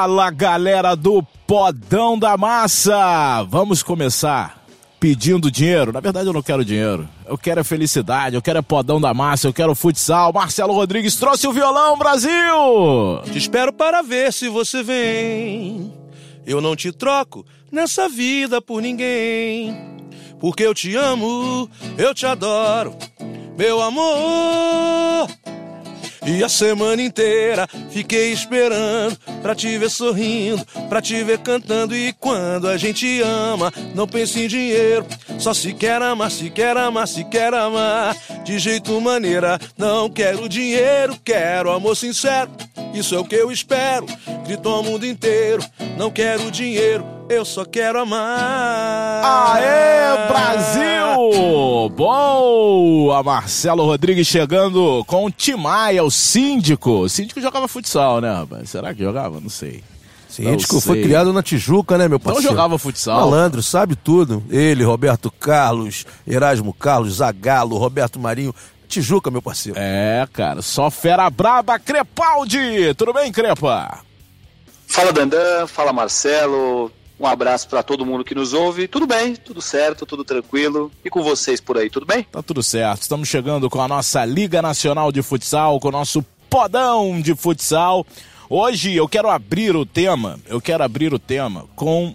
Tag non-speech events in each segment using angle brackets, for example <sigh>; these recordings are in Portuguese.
Fala galera do Podão da Massa! Vamos começar pedindo dinheiro. Na verdade, eu não quero dinheiro. Eu quero a felicidade, eu quero a Podão da Massa, eu quero futsal. Marcelo Rodrigues trouxe o violão, Brasil! Te espero para ver se você vem. Eu não te troco nessa vida por ninguém. Porque eu te amo, eu te adoro, meu amor. E a semana inteira fiquei esperando pra te ver sorrindo, pra te ver cantando. E quando a gente ama, não pensa em dinheiro. Só se quer amar, se quer amar, se quer amar. De jeito maneira, não quero dinheiro, quero amor sincero. Isso é o que eu espero. Gritou ao mundo inteiro, não quero dinheiro, eu só quero amar. Aê, Brasil! Boa! Marcelo Rodrigues chegando com o Timaya, o síndico. O síndico jogava futsal, né, rapaz? Será que jogava? Não sei. Síndico Não foi sei. criado na Tijuca, né, meu Não parceiro? jogava futsal. Malandro, sabe tudo. Ele, Roberto Carlos, Erasmo Carlos, Zagalo, Roberto Marinho. Tijuca, meu parceiro. É, cara, só fera braba, Crepaldi! Tudo bem, Crepa? Fala Dandan, fala Marcelo, um abraço para todo mundo que nos ouve. Tudo bem, tudo certo, tudo tranquilo. E com vocês por aí, tudo bem? Tá tudo certo. Estamos chegando com a nossa Liga Nacional de Futsal, com o nosso podão de futsal. Hoje eu quero abrir o tema, eu quero abrir o tema com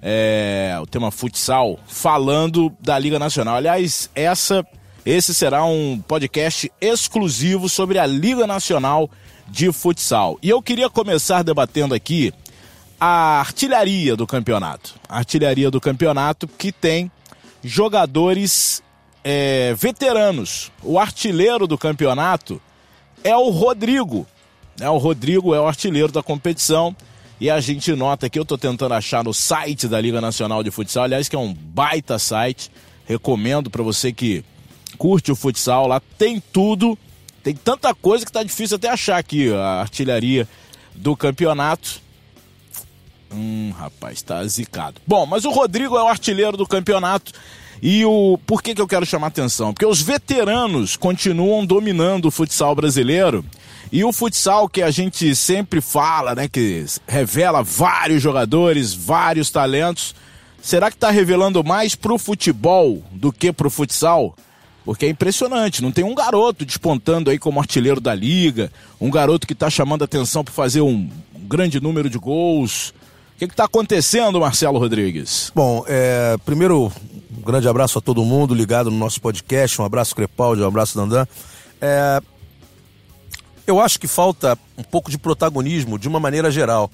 é, o tema futsal, falando da Liga Nacional. Aliás, essa, esse será um podcast exclusivo sobre a Liga Nacional de Futsal. E eu queria começar debatendo aqui a artilharia do campeonato. A artilharia do campeonato que tem jogadores é, veteranos. O artilheiro do campeonato é o Rodrigo. É, o Rodrigo é o artilheiro da competição. E a gente nota que eu estou tentando achar no site da Liga Nacional de Futsal, aliás, que é um baita site. Recomendo para você que curte o futsal lá, tem tudo. Tem tanta coisa que tá difícil até achar aqui a artilharia do campeonato. Hum, rapaz, tá zicado. Bom, mas o Rodrigo é o artilheiro do campeonato. E o por que, que eu quero chamar atenção? Porque os veteranos continuam dominando o futsal brasileiro. E o futsal que a gente sempre fala, né, que revela vários jogadores, vários talentos, será que está revelando mais pro futebol do que pro futsal? Porque é impressionante, não tem um garoto despontando aí como artilheiro da liga, um garoto que está chamando atenção para fazer um grande número de gols. O que está acontecendo, Marcelo Rodrigues? Bom, é, primeiro, um grande abraço a todo mundo ligado no nosso podcast. Um abraço, Crepaldi, um abraço, Dandan. É, eu acho que falta um pouco de protagonismo de uma maneira geral.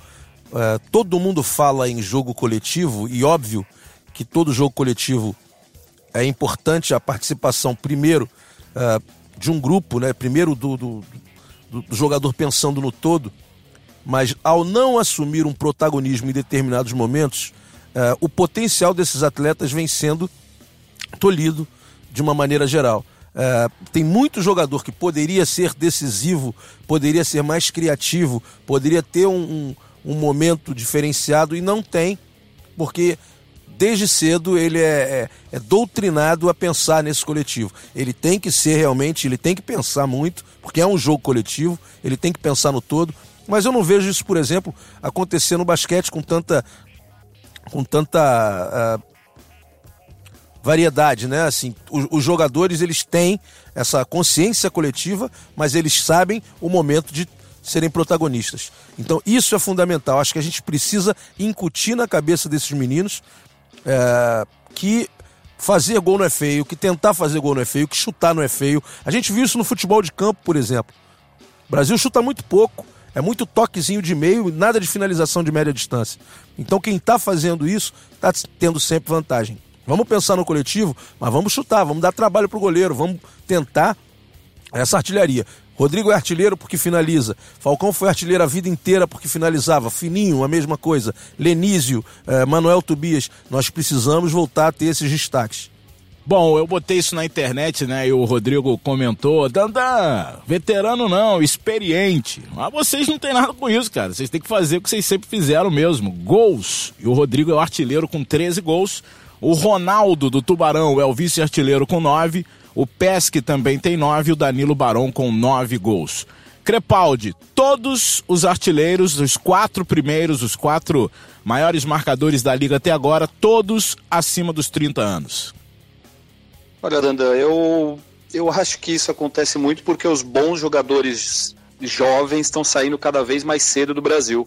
É, todo mundo fala em jogo coletivo e óbvio que todo jogo coletivo é importante a participação primeiro é, de um grupo, né? Primeiro do, do, do, do jogador pensando no todo, mas ao não assumir um protagonismo em determinados momentos, é, o potencial desses atletas vem sendo tolhido de uma maneira geral. É, tem muito jogador que poderia ser decisivo, poderia ser mais criativo, poderia ter um, um, um momento diferenciado e não tem, porque desde cedo ele é, é, é, doutrinado a pensar nesse coletivo. Ele tem que ser realmente, ele tem que pensar muito, porque é um jogo coletivo, ele tem que pensar no todo. Mas eu não vejo isso, por exemplo, acontecer no basquete com tanta, com tanta uh, variedade, né? Assim, os, os, jogadores eles têm essa consciência coletiva, mas eles sabem o momento de serem protagonistas. Então isso é fundamental. Acho que a gente precisa incutir na cabeça desses meninos é, que fazer gol não é feio, que tentar fazer gol não é feio, que chutar não é feio. A gente viu isso no futebol de campo, por exemplo. O Brasil chuta muito pouco, é muito toquezinho de meio, nada de finalização de média distância. Então quem está fazendo isso está tendo sempre vantagem. Vamos pensar no coletivo, mas vamos chutar, vamos dar trabalho pro goleiro, vamos tentar essa artilharia. Rodrigo é artilheiro porque finaliza. Falcão foi artilheiro a vida inteira porque finalizava. Fininho, a mesma coisa. Lenísio, eh, Manuel Tobias. Nós precisamos voltar a ter esses destaques. Bom, eu botei isso na internet, né? E o Rodrigo comentou: Dandan, veterano não, experiente. Mas vocês não têm nada com isso, cara. Vocês têm que fazer o que vocês sempre fizeram mesmo: gols. E o Rodrigo é o artilheiro com 13 gols. O Ronaldo do Tubarão é o vice-artilheiro com 9. O Pesque também tem 9. O Danilo Barão com 9 gols. Crepaldi, todos os artilheiros, os quatro primeiros, os quatro maiores marcadores da liga até agora, todos acima dos 30 anos. Olha, Danda, eu, eu acho que isso acontece muito porque os bons jogadores jovens estão saindo cada vez mais cedo do Brasil.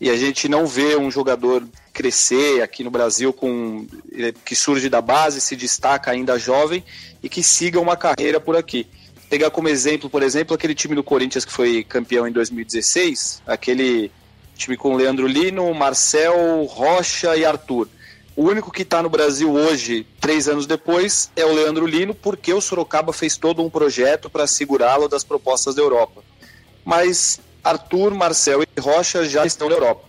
E a gente não vê um jogador crescer aqui no Brasil com eh, que surge da base, se destaca ainda jovem e que siga uma carreira por aqui pegar como exemplo, por exemplo, aquele time do Corinthians que foi campeão em 2016, aquele time com Leandro Lino, Marcel, Rocha e Arthur. O único que está no Brasil hoje, três anos depois, é o Leandro Lino, porque o Sorocaba fez todo um projeto para segurá-lo das propostas da Europa. Mas Arthur, Marcel e Rocha já estão na Europa.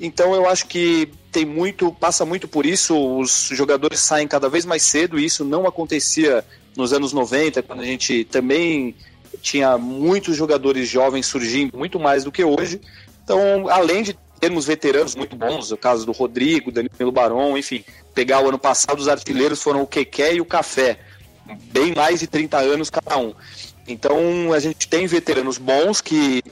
Então eu acho que tem muito, passa muito por isso, os jogadores saem cada vez mais cedo e isso não acontecia nos anos 90, quando a gente também tinha muitos jogadores jovens surgindo, muito mais do que hoje. Então, além de termos veteranos muito bons, o caso do Rodrigo, Danilo Barão, enfim, pegar o ano passado, os artilheiros foram o Keké e o Café, bem mais de 30 anos cada um. Então, a gente tem veteranos bons que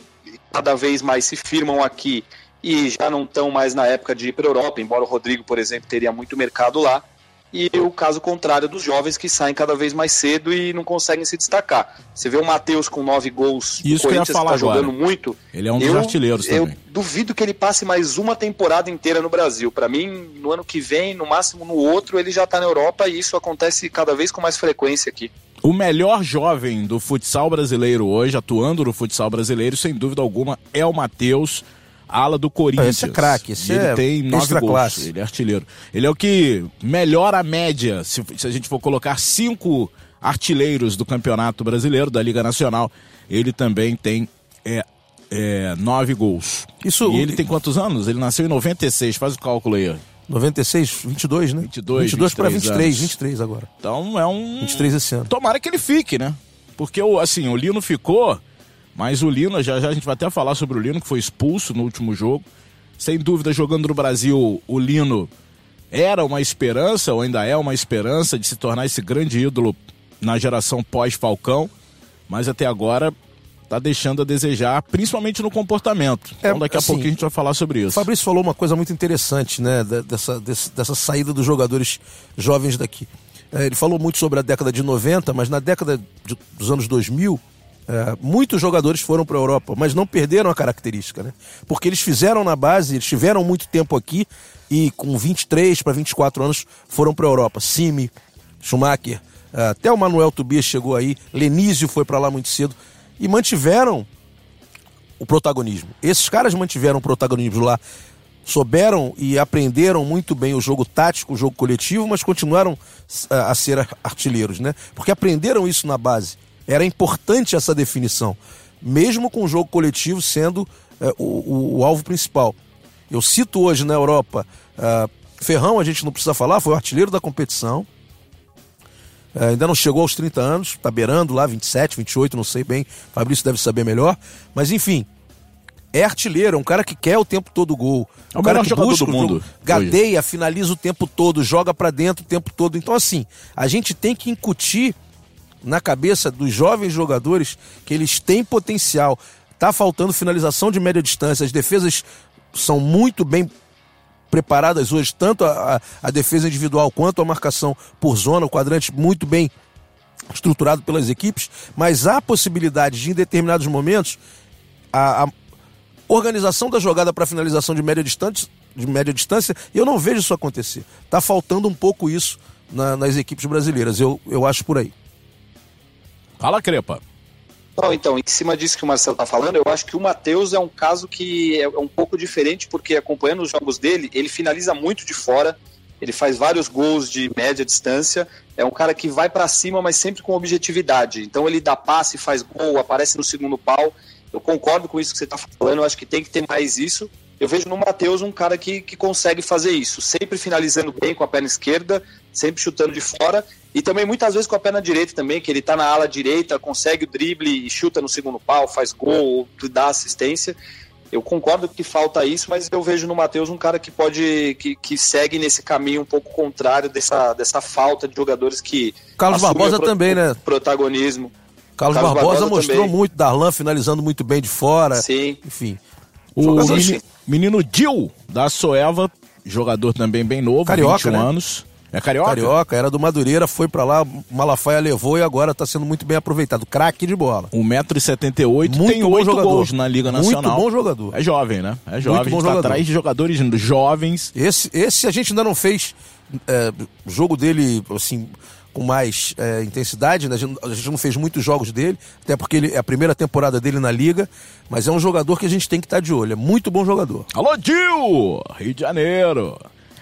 cada vez mais se firmam aqui e já não estão mais na época de ir para a Europa, embora o Rodrigo, por exemplo, teria muito mercado lá e o caso contrário dos jovens que saem cada vez mais cedo e não conseguem se destacar. Você vê o Matheus com nove gols, Isso o Corinthians que está jogando muito. Ele é um dos eu, artilheiros também. Eu duvido que ele passe mais uma temporada inteira no Brasil. Para mim, no ano que vem, no máximo no outro, ele já está na Europa e isso acontece cada vez com mais frequência aqui. O melhor jovem do futsal brasileiro hoje, atuando no futsal brasileiro, sem dúvida alguma, é o Matheus ala do Corinthians. Esse é craque, esse ele é tem nove gols. Classe. Ele é artilheiro. Ele é o que melhora a média, se, se a gente for colocar cinco artilheiros do Campeonato Brasileiro, da Liga Nacional, ele também tem é, é, nove gols. Isso, e ele tem quantos anos? Ele nasceu em 96, faz o cálculo aí. 96, 22, né? 22, 22 para 23, anos. 23 agora. Então é um 23 esse ano. Tomara que ele fique, né? Porque assim, o Lino ficou mas o Lino, já já a gente vai até falar sobre o Lino, que foi expulso no último jogo. Sem dúvida, jogando no Brasil, o Lino era uma esperança, ou ainda é uma esperança, de se tornar esse grande ídolo na geração pós-Falcão. Mas até agora está deixando a desejar, principalmente no comportamento. É, então daqui a assim, pouco a gente vai falar sobre isso. O Fabrício falou uma coisa muito interessante, né, dessa, dessa saída dos jogadores jovens daqui. É, ele falou muito sobre a década de 90, mas na década de, dos anos 2000, é, muitos jogadores foram para a Europa, mas não perderam a característica, né? Porque eles fizeram na base, eles tiveram muito tempo aqui e com 23 para 24 anos foram para a Europa. Simi, Schumacher, é, até o Manuel Tobias chegou aí, Lenísio foi para lá muito cedo e mantiveram o protagonismo. Esses caras mantiveram o protagonismo lá, souberam e aprenderam muito bem o jogo tático, o jogo coletivo, mas continuaram é, a ser artilheiros, né? Porque aprenderam isso na base era importante essa definição, mesmo com o jogo coletivo sendo é, o, o, o, alvo principal. Eu cito hoje na Europa, uh, Ferrão, a gente não precisa falar, foi o artilheiro da competição. Uh, ainda não chegou aos 30 anos, está beirando lá, 27, 28, não sei bem. Fabrício deve saber melhor. Mas enfim, é artilheiro, é um cara que quer o tempo todo o gol. É o cara que busca do mundo. Gadeia, finaliza o tempo todo, joga para dentro o tempo todo. Então, assim, a gente tem que incutir na cabeça dos jovens jogadores que eles têm potencial. Tá faltando finalização de média distância. As defesas são muito bem preparadas hoje, tanto a, a, defesa individual quanto a marcação por zona, o quadrante muito bem estruturado pelas equipes, mas há possibilidade de, em determinados momentos, a, a organização da jogada para finalização de média distância, de média distância, e eu não vejo isso acontecer. Está faltando um pouco isso na, nas equipes brasileiras, eu, eu acho por aí. Fala, Crepa. Então, em cima disso que o Marcelo está falando, eu acho que o Matheus é um caso que é um pouco diferente, porque acompanhando os jogos dele, ele finaliza muito de fora, ele faz vários gols de média distância, é um cara que vai para cima, mas sempre com objetividade. Então ele dá passe, faz gol, aparece no segundo pau. Eu concordo com isso que você está falando, eu acho que tem que ter mais isso. Eu vejo no Matheus um cara que, que consegue fazer isso, sempre finalizando bem com a perna esquerda, sempre chutando de fora e também muitas vezes com a perna direita também, que ele está na ala direita, consegue o drible e chuta no segundo pau, faz gol, dá assistência. Eu concordo que falta isso, mas eu vejo no Matheus um cara que pode. Que, que segue nesse caminho um pouco contrário dessa, dessa falta de jogadores que. Carlos Barbosa pro, também, né? Protagonismo. Carlos, Carlos Barbosa, Barbosa mostrou também. muito, Darlan finalizando muito bem de fora. Sim. Enfim. O Jogador meni- assim. menino Dil, da Soeva, jogador também bem novo, Carioca, 21 né? anos. É carioca? Carioca, era do Madureira, foi pra lá, Malafaia levou e agora tá sendo muito bem aproveitado. Craque de bola. 1,78m, Muito tem bom 8 jogador. gols na Liga Muito Nacional. bom jogador. É jovem, né? É jovem, bom a gente tá jogador. atrás de jogadores jovens. Esse, esse a gente ainda não fez é, jogo dele, assim, com mais é, intensidade, né? A gente, a gente não fez muitos jogos dele, até porque ele, é a primeira temporada dele na Liga, mas é um jogador que a gente tem que estar de olho. É muito bom jogador. Alô, Dil! Rio de Janeiro.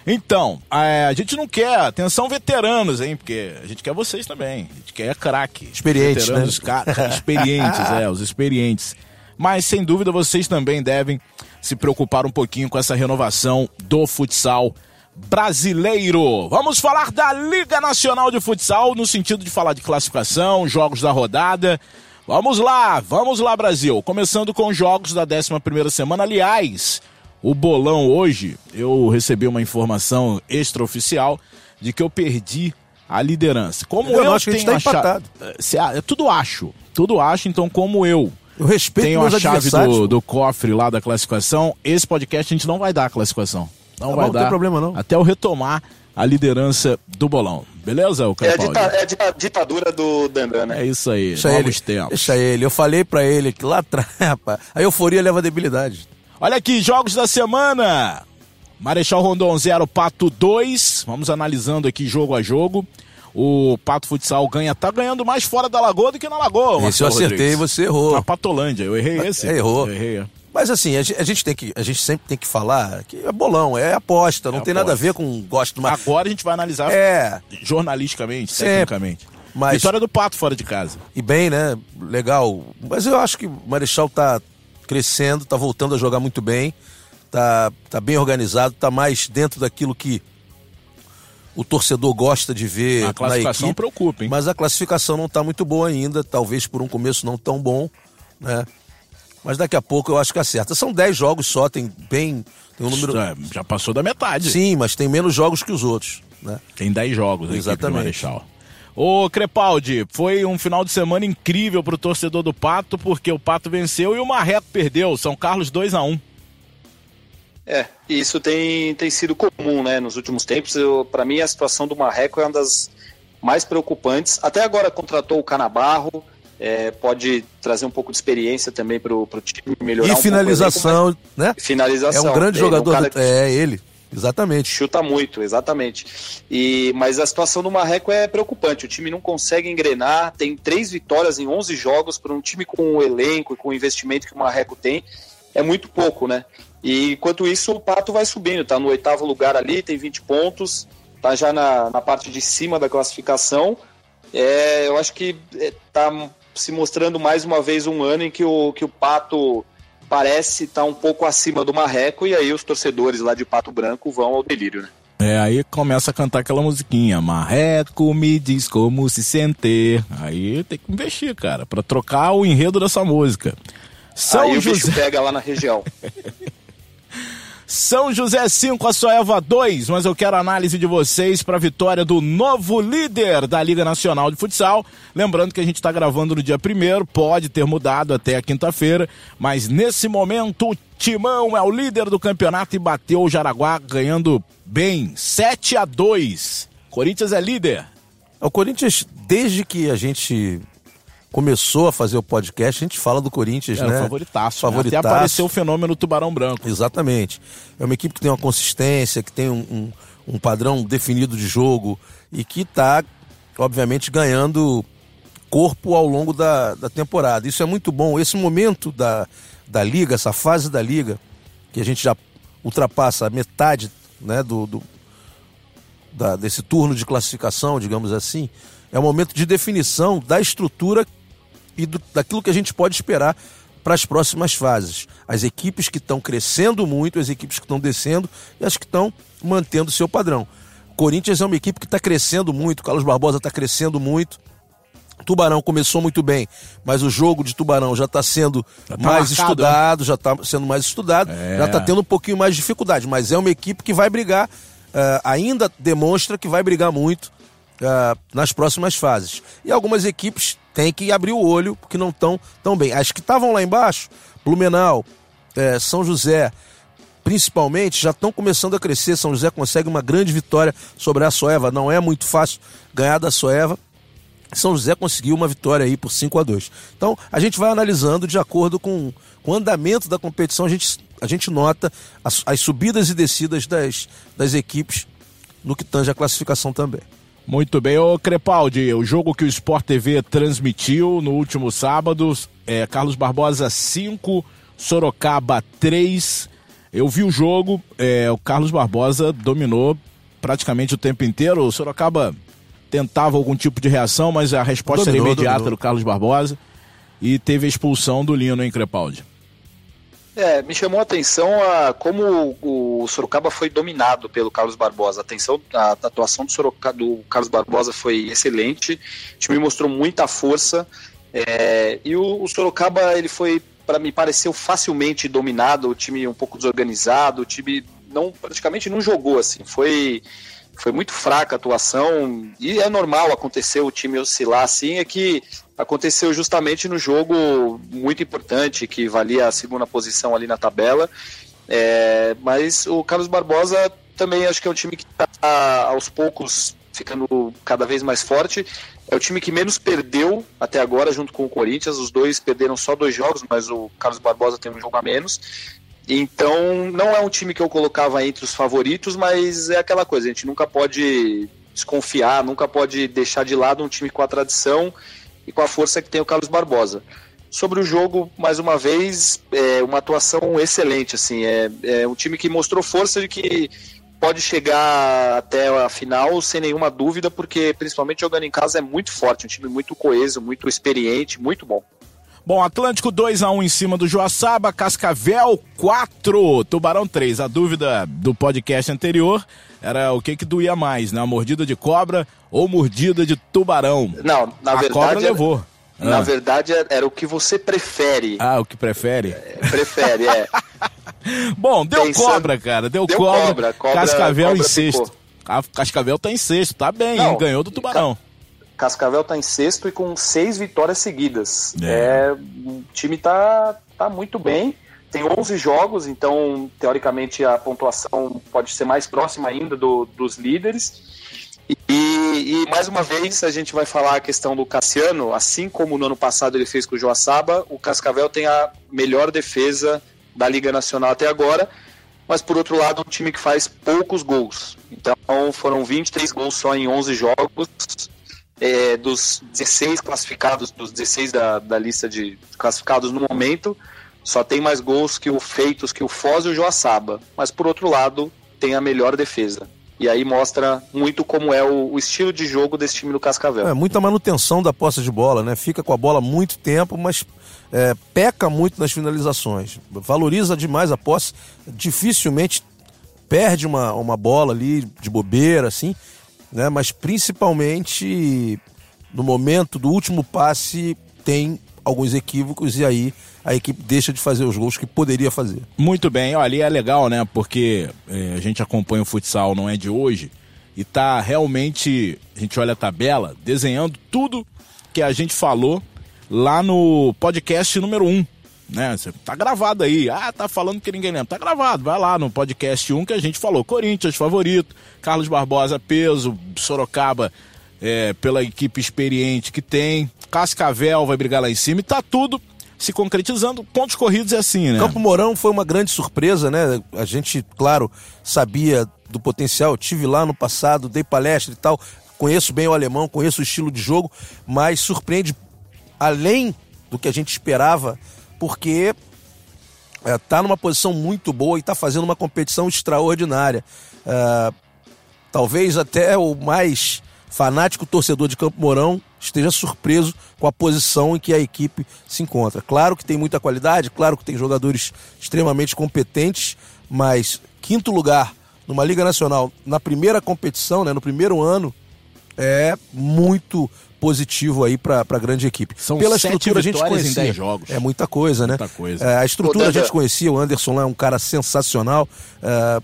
Então, é, a gente não quer, atenção veteranos, hein? Porque a gente quer vocês também. A gente quer craque. Experientes, veteranos, né? os ca- experientes, <laughs> é, os experientes. Mas, sem dúvida, vocês também devem se preocupar um pouquinho com essa renovação do futsal brasileiro. Vamos falar da Liga Nacional de Futsal, no sentido de falar de classificação, jogos da rodada. Vamos lá, vamos lá, Brasil. Começando com os jogos da 11ª semana. Aliás, o bolão hoje, eu recebi uma informação extraoficial de que eu perdi a liderança. Como Eu eu, acho que a gente tá achado... Ah, eu tudo acho, tudo acho, então como eu Eu respeito tenho a chave do, do cofre lá da classificação, esse podcast a gente não vai dar a classificação. Não Tá vai bom, não dar. tem problema, não. Até eu retomar a liderança do bolão. Beleza, o É dita- é a dita- ditadura do Dandan, né? É isso aí, Deixa ele, novos tempos. deixa ele. Eu falei pra ele que lá atrás, <laughs> rapaz, a euforia leva a debilidade. Olha aqui, jogos da semana. Marechal Rondon 0, Pato 2. Vamos analisando aqui jogo a jogo. O Pato Futsal ganha, tá ganhando mais fora da Lagoa do que na Lagoa. Esse eu acertei, Rodrigues. você errou. Na Patolândia, eu errei esse. É, errou. Eu errei. Mas assim, a gente, a gente tem que, a gente sempre tem que falar que é bolão, é aposta, não É tem nada a aposta. ver com gosto de uma. Agora a gente vai analisar É, jornalisticamente, Sempre. tecnicamente. Mas- Vitória do Pato fora de casa. e bem, né? Legal. Mas eu acho que o Marechal tá crescendo, tá voltando a jogar muito bem, tá, tá bem organizado, tá mais dentro daquilo que o torcedor gosta de ver A na classificação equipe. preocupa, hein? Mas a classificação não tá muito boa ainda, talvez por um começo não tão bom, né? Mas daqui a pouco eu acho que acerta. São 10 jogos só, tem bem. Tem um número. É, já passou da metade. Sim, mas tem menos jogos que os outros, né? Tem 10 jogos Exatamente. Ô, Crepaldi, foi um final de semana incrível pro torcedor do Pato, porque o Pato venceu e o Marreco perdeu. São Carlos 2 a 1 É, e isso tem, tem sido comum, né? Nos últimos tempos, para mim, a situação do Marreco é uma das mais preocupantes. Até agora contratou o Canabarro, é, pode trazer um pouco de experiência também para o time melhorar E um pouco o finalização, né? finalização. É um grande Ele jogador. cara do- É ele, exatamente. Chuta muito, exatamente. E, mas a situação do Marreco é preocupante. O time não consegue engrenar. Tem três vitórias em 11 jogos para um time com o elenco e com o investimento que o Marreco tem. É muito pouco, né? E enquanto isso, o Pato vai subindo. Tá no oitavo lugar ali, tem 20 pontos. Tá já na, na parte de cima da classificação. É, eu acho que é, tá se mostrando mais uma vez um ano em que o, que o Pato parece estar um pouco acima do Marreco. E aí os torcedores lá de Pato Branco vão ao delírio, né? É, aí começa a cantar aquela musiquinha. Marreco me diz como se sentir. Aí tem que investir, cara, pra trocar o enredo dessa música. São aí o José. bicho pega lá na região. <laughs> São José 5, a Soeva 2, mas eu quero análise de vocês para a vitória do novo líder da Liga Nacional de Futsal. Lembrando que a gente está gravando no dia 1 pode ter mudado até a quinta-feira, mas nesse momento o Timão é o líder do campeonato e bateu o Jaraguá ganhando bem, 7 a 2. Corinthians é líder. O Corinthians, desde que a gente começou a fazer o podcast, a gente fala do Corinthians, É né? o favoritaço. né? Favoritaço. Até apareceu o fenômeno Tubarão Branco. Exatamente. É uma equipe que tem uma consistência, que tem um, um, um padrão definido de jogo e que está, obviamente, ganhando corpo ao longo da, da temporada. Isso é muito bom. Esse momento da, da liga, essa fase da liga, que a gente já ultrapassa a metade né, do, do- da- desse turno de classificação, digamos assim, é um momento de definição da estrutura e do- daquilo que a gente pode esperar para as próximas fases. As equipes que estão crescendo muito, as equipes que estão descendo e as que estão mantendo seu padrão. Corinthians é uma equipe que está crescendo muito, Carlos Barbosa está crescendo muito. Tubarão começou muito bem, mas o jogo de Tubarão já está sendo Já tá mais marcado, estudado, já está sendo mais estudado, É. já está tendo um pouquinho mais de dificuldade, mas é uma equipe que vai brigar, eh, ainda demonstra que vai brigar muito uh, nas próximas fases. E algumas equipes têm que abrir o olho porque não estão tão bem. As que estavam lá embaixo, Blumenau, é, São José, principalmente, já estão começando a crescer. São José consegue uma grande vitória sobre a Soeva. Não é muito fácil ganhar da Soeva. São José conseguiu uma vitória aí por 5 a 2 Então, a gente vai analisando de acordo com, com o andamento da competição, a gente, a gente nota as, as subidas e descidas das, das equipes no que tange a classificação também. Muito bem, ô Crepaldi, o jogo que o Sport TV transmitiu no último sábado, é Carlos Barbosa 5, Sorocaba 3. Eu vi o jogo, é, o Carlos Barbosa dominou praticamente o tempo inteiro. O Sorocaba tentava algum tipo de reação, mas a resposta dominou, era imediata dominou. do Carlos Barbosa. E teve a expulsão do Lino, hein, Crepaldi? É, me chamou a atenção a como o, Sorocaba foi dominado pelo Carlos Barbosa. A, atenção, a, atuação do, Sorocaba, do Carlos Barbosa foi excelente. O time mostrou muita força. É, e o, o, Sorocaba ele foi, para me pareceu facilmente dominado. O time um pouco desorganizado. O time não praticamente não jogou assim. Foi foi muito fraca a atuação e é normal acontecer o time oscilar assim. É que aconteceu justamente no jogo muito importante que valia a segunda posição ali na tabela. É, mas o Carlos Barbosa também acho que é um time que está aos poucos ficando cada vez mais forte. É o time que menos perdeu até agora, junto com o Corinthians. Os dois perderam só dois jogos, mas o Carlos Barbosa tem um jogo a menos. Então, não é um time que eu colocava entre os favoritos, mas é aquela coisa: a gente nunca pode desconfiar, nunca pode deixar de lado um time com a tradição e com a força que tem o Carlos Barbosa. Sobre o jogo, mais uma vez, é uma atuação excelente. Assim, é, é um time que mostrou força de que pode chegar até a final sem nenhuma dúvida, porque principalmente jogando em casa é muito forte, um time muito coeso, muito experiente, muito bom. Bom, Atlântico 2 a 1 em cima do Joaçaba, Cascavel 4, Tubarão 3. A dúvida do podcast anterior era o que que doía mais, né? A mordida de cobra ou mordida de tubarão? Não, na a verdade. cobra levou. Na ah. verdade, era o que você prefere. Ah, o que prefere? É, prefere, é. <laughs> Bom, deu Pensando... cobra, cara. Deu, deu cobra, cobra, cobra. Cascavel cobra em sexto. A Cascavel tá em sexto, tá bem, Não, hein? Ganhou do Tubarão. Cascavel tá em sexto e com seis vitórias seguidas. É. é o time tá, tá muito bem. Tem 11 jogos, então, teoricamente, a pontuação pode ser mais próxima ainda do, dos líderes. E, e, mais uma vez a gente vai falar a questão do Cassiano, assim como no ano passado ele fez com o Joaçaba, o Cascavel tem a melhor defesa da Liga Nacional até agora, mas por outro lado, um time que faz poucos gols. Então foram 23 gols só em 11 jogos, é, dos 16 classificados, dos 16 da, da lista de classificados no momento, só tem mais gols que o feitos que o Foz e o Joaçaba. Mas por outro lado, tem a melhor defesa. E aí mostra muito como é o, o, estilo de jogo desse time do Cascavel. É muita manutenção da posse de bola, né? Fica com a bola muito tempo, mas é, peca muito nas finalizações. Valoriza demais a posse, dificilmente perde uma, uma bola ali de bobeira, assim, né? Mas principalmente no momento do último passe tem alguns equívocos e aí a equipe deixa de fazer os gols que poderia fazer. Muito bem, olha, é legal, né? Porque é, a gente acompanha o futsal, não é de hoje, e tá realmente, a gente olha a tabela, desenhando tudo que a gente falou lá no podcast número 1. Né? Tá gravado aí. Ah, tá falando que ninguém lembra. Tá gravado. Vai lá no podcast 1 que a gente falou. Corinthians, favorito. Carlos Barbosa, peso. Sorocaba, é, pela equipe experiente que tem. Cascavel vai brigar lá em cima. E tá tudo se concretizando. Pontos corridos é assim, né? Campo Mourão foi uma grande surpresa, né? A gente, claro, sabia do potencial. Eu tive lá no passado, dei palestra e tal. Conheço bem o alemão, conheço o estilo de jogo, mas surpreende além do que a gente esperava, porque é, tá numa posição muito boa e está fazendo uma competição extraordinária. É, talvez até o mais fanático torcedor de Campo Mourão esteja surpreso com a posição em que a equipe se encontra. Claro que tem muita qualidade, claro que tem jogadores extremamente competentes, mas quinto lugar numa Liga Nacional, na primeira competição, né, no primeiro ano, é muito positivo aí para a grande equipe. São Pela estrutura a gente conhecia. Em jogos. É muita coisa, né? Muita coisa. É, a estrutura a gente conhecia, o Anderson lá é um cara sensacional, é,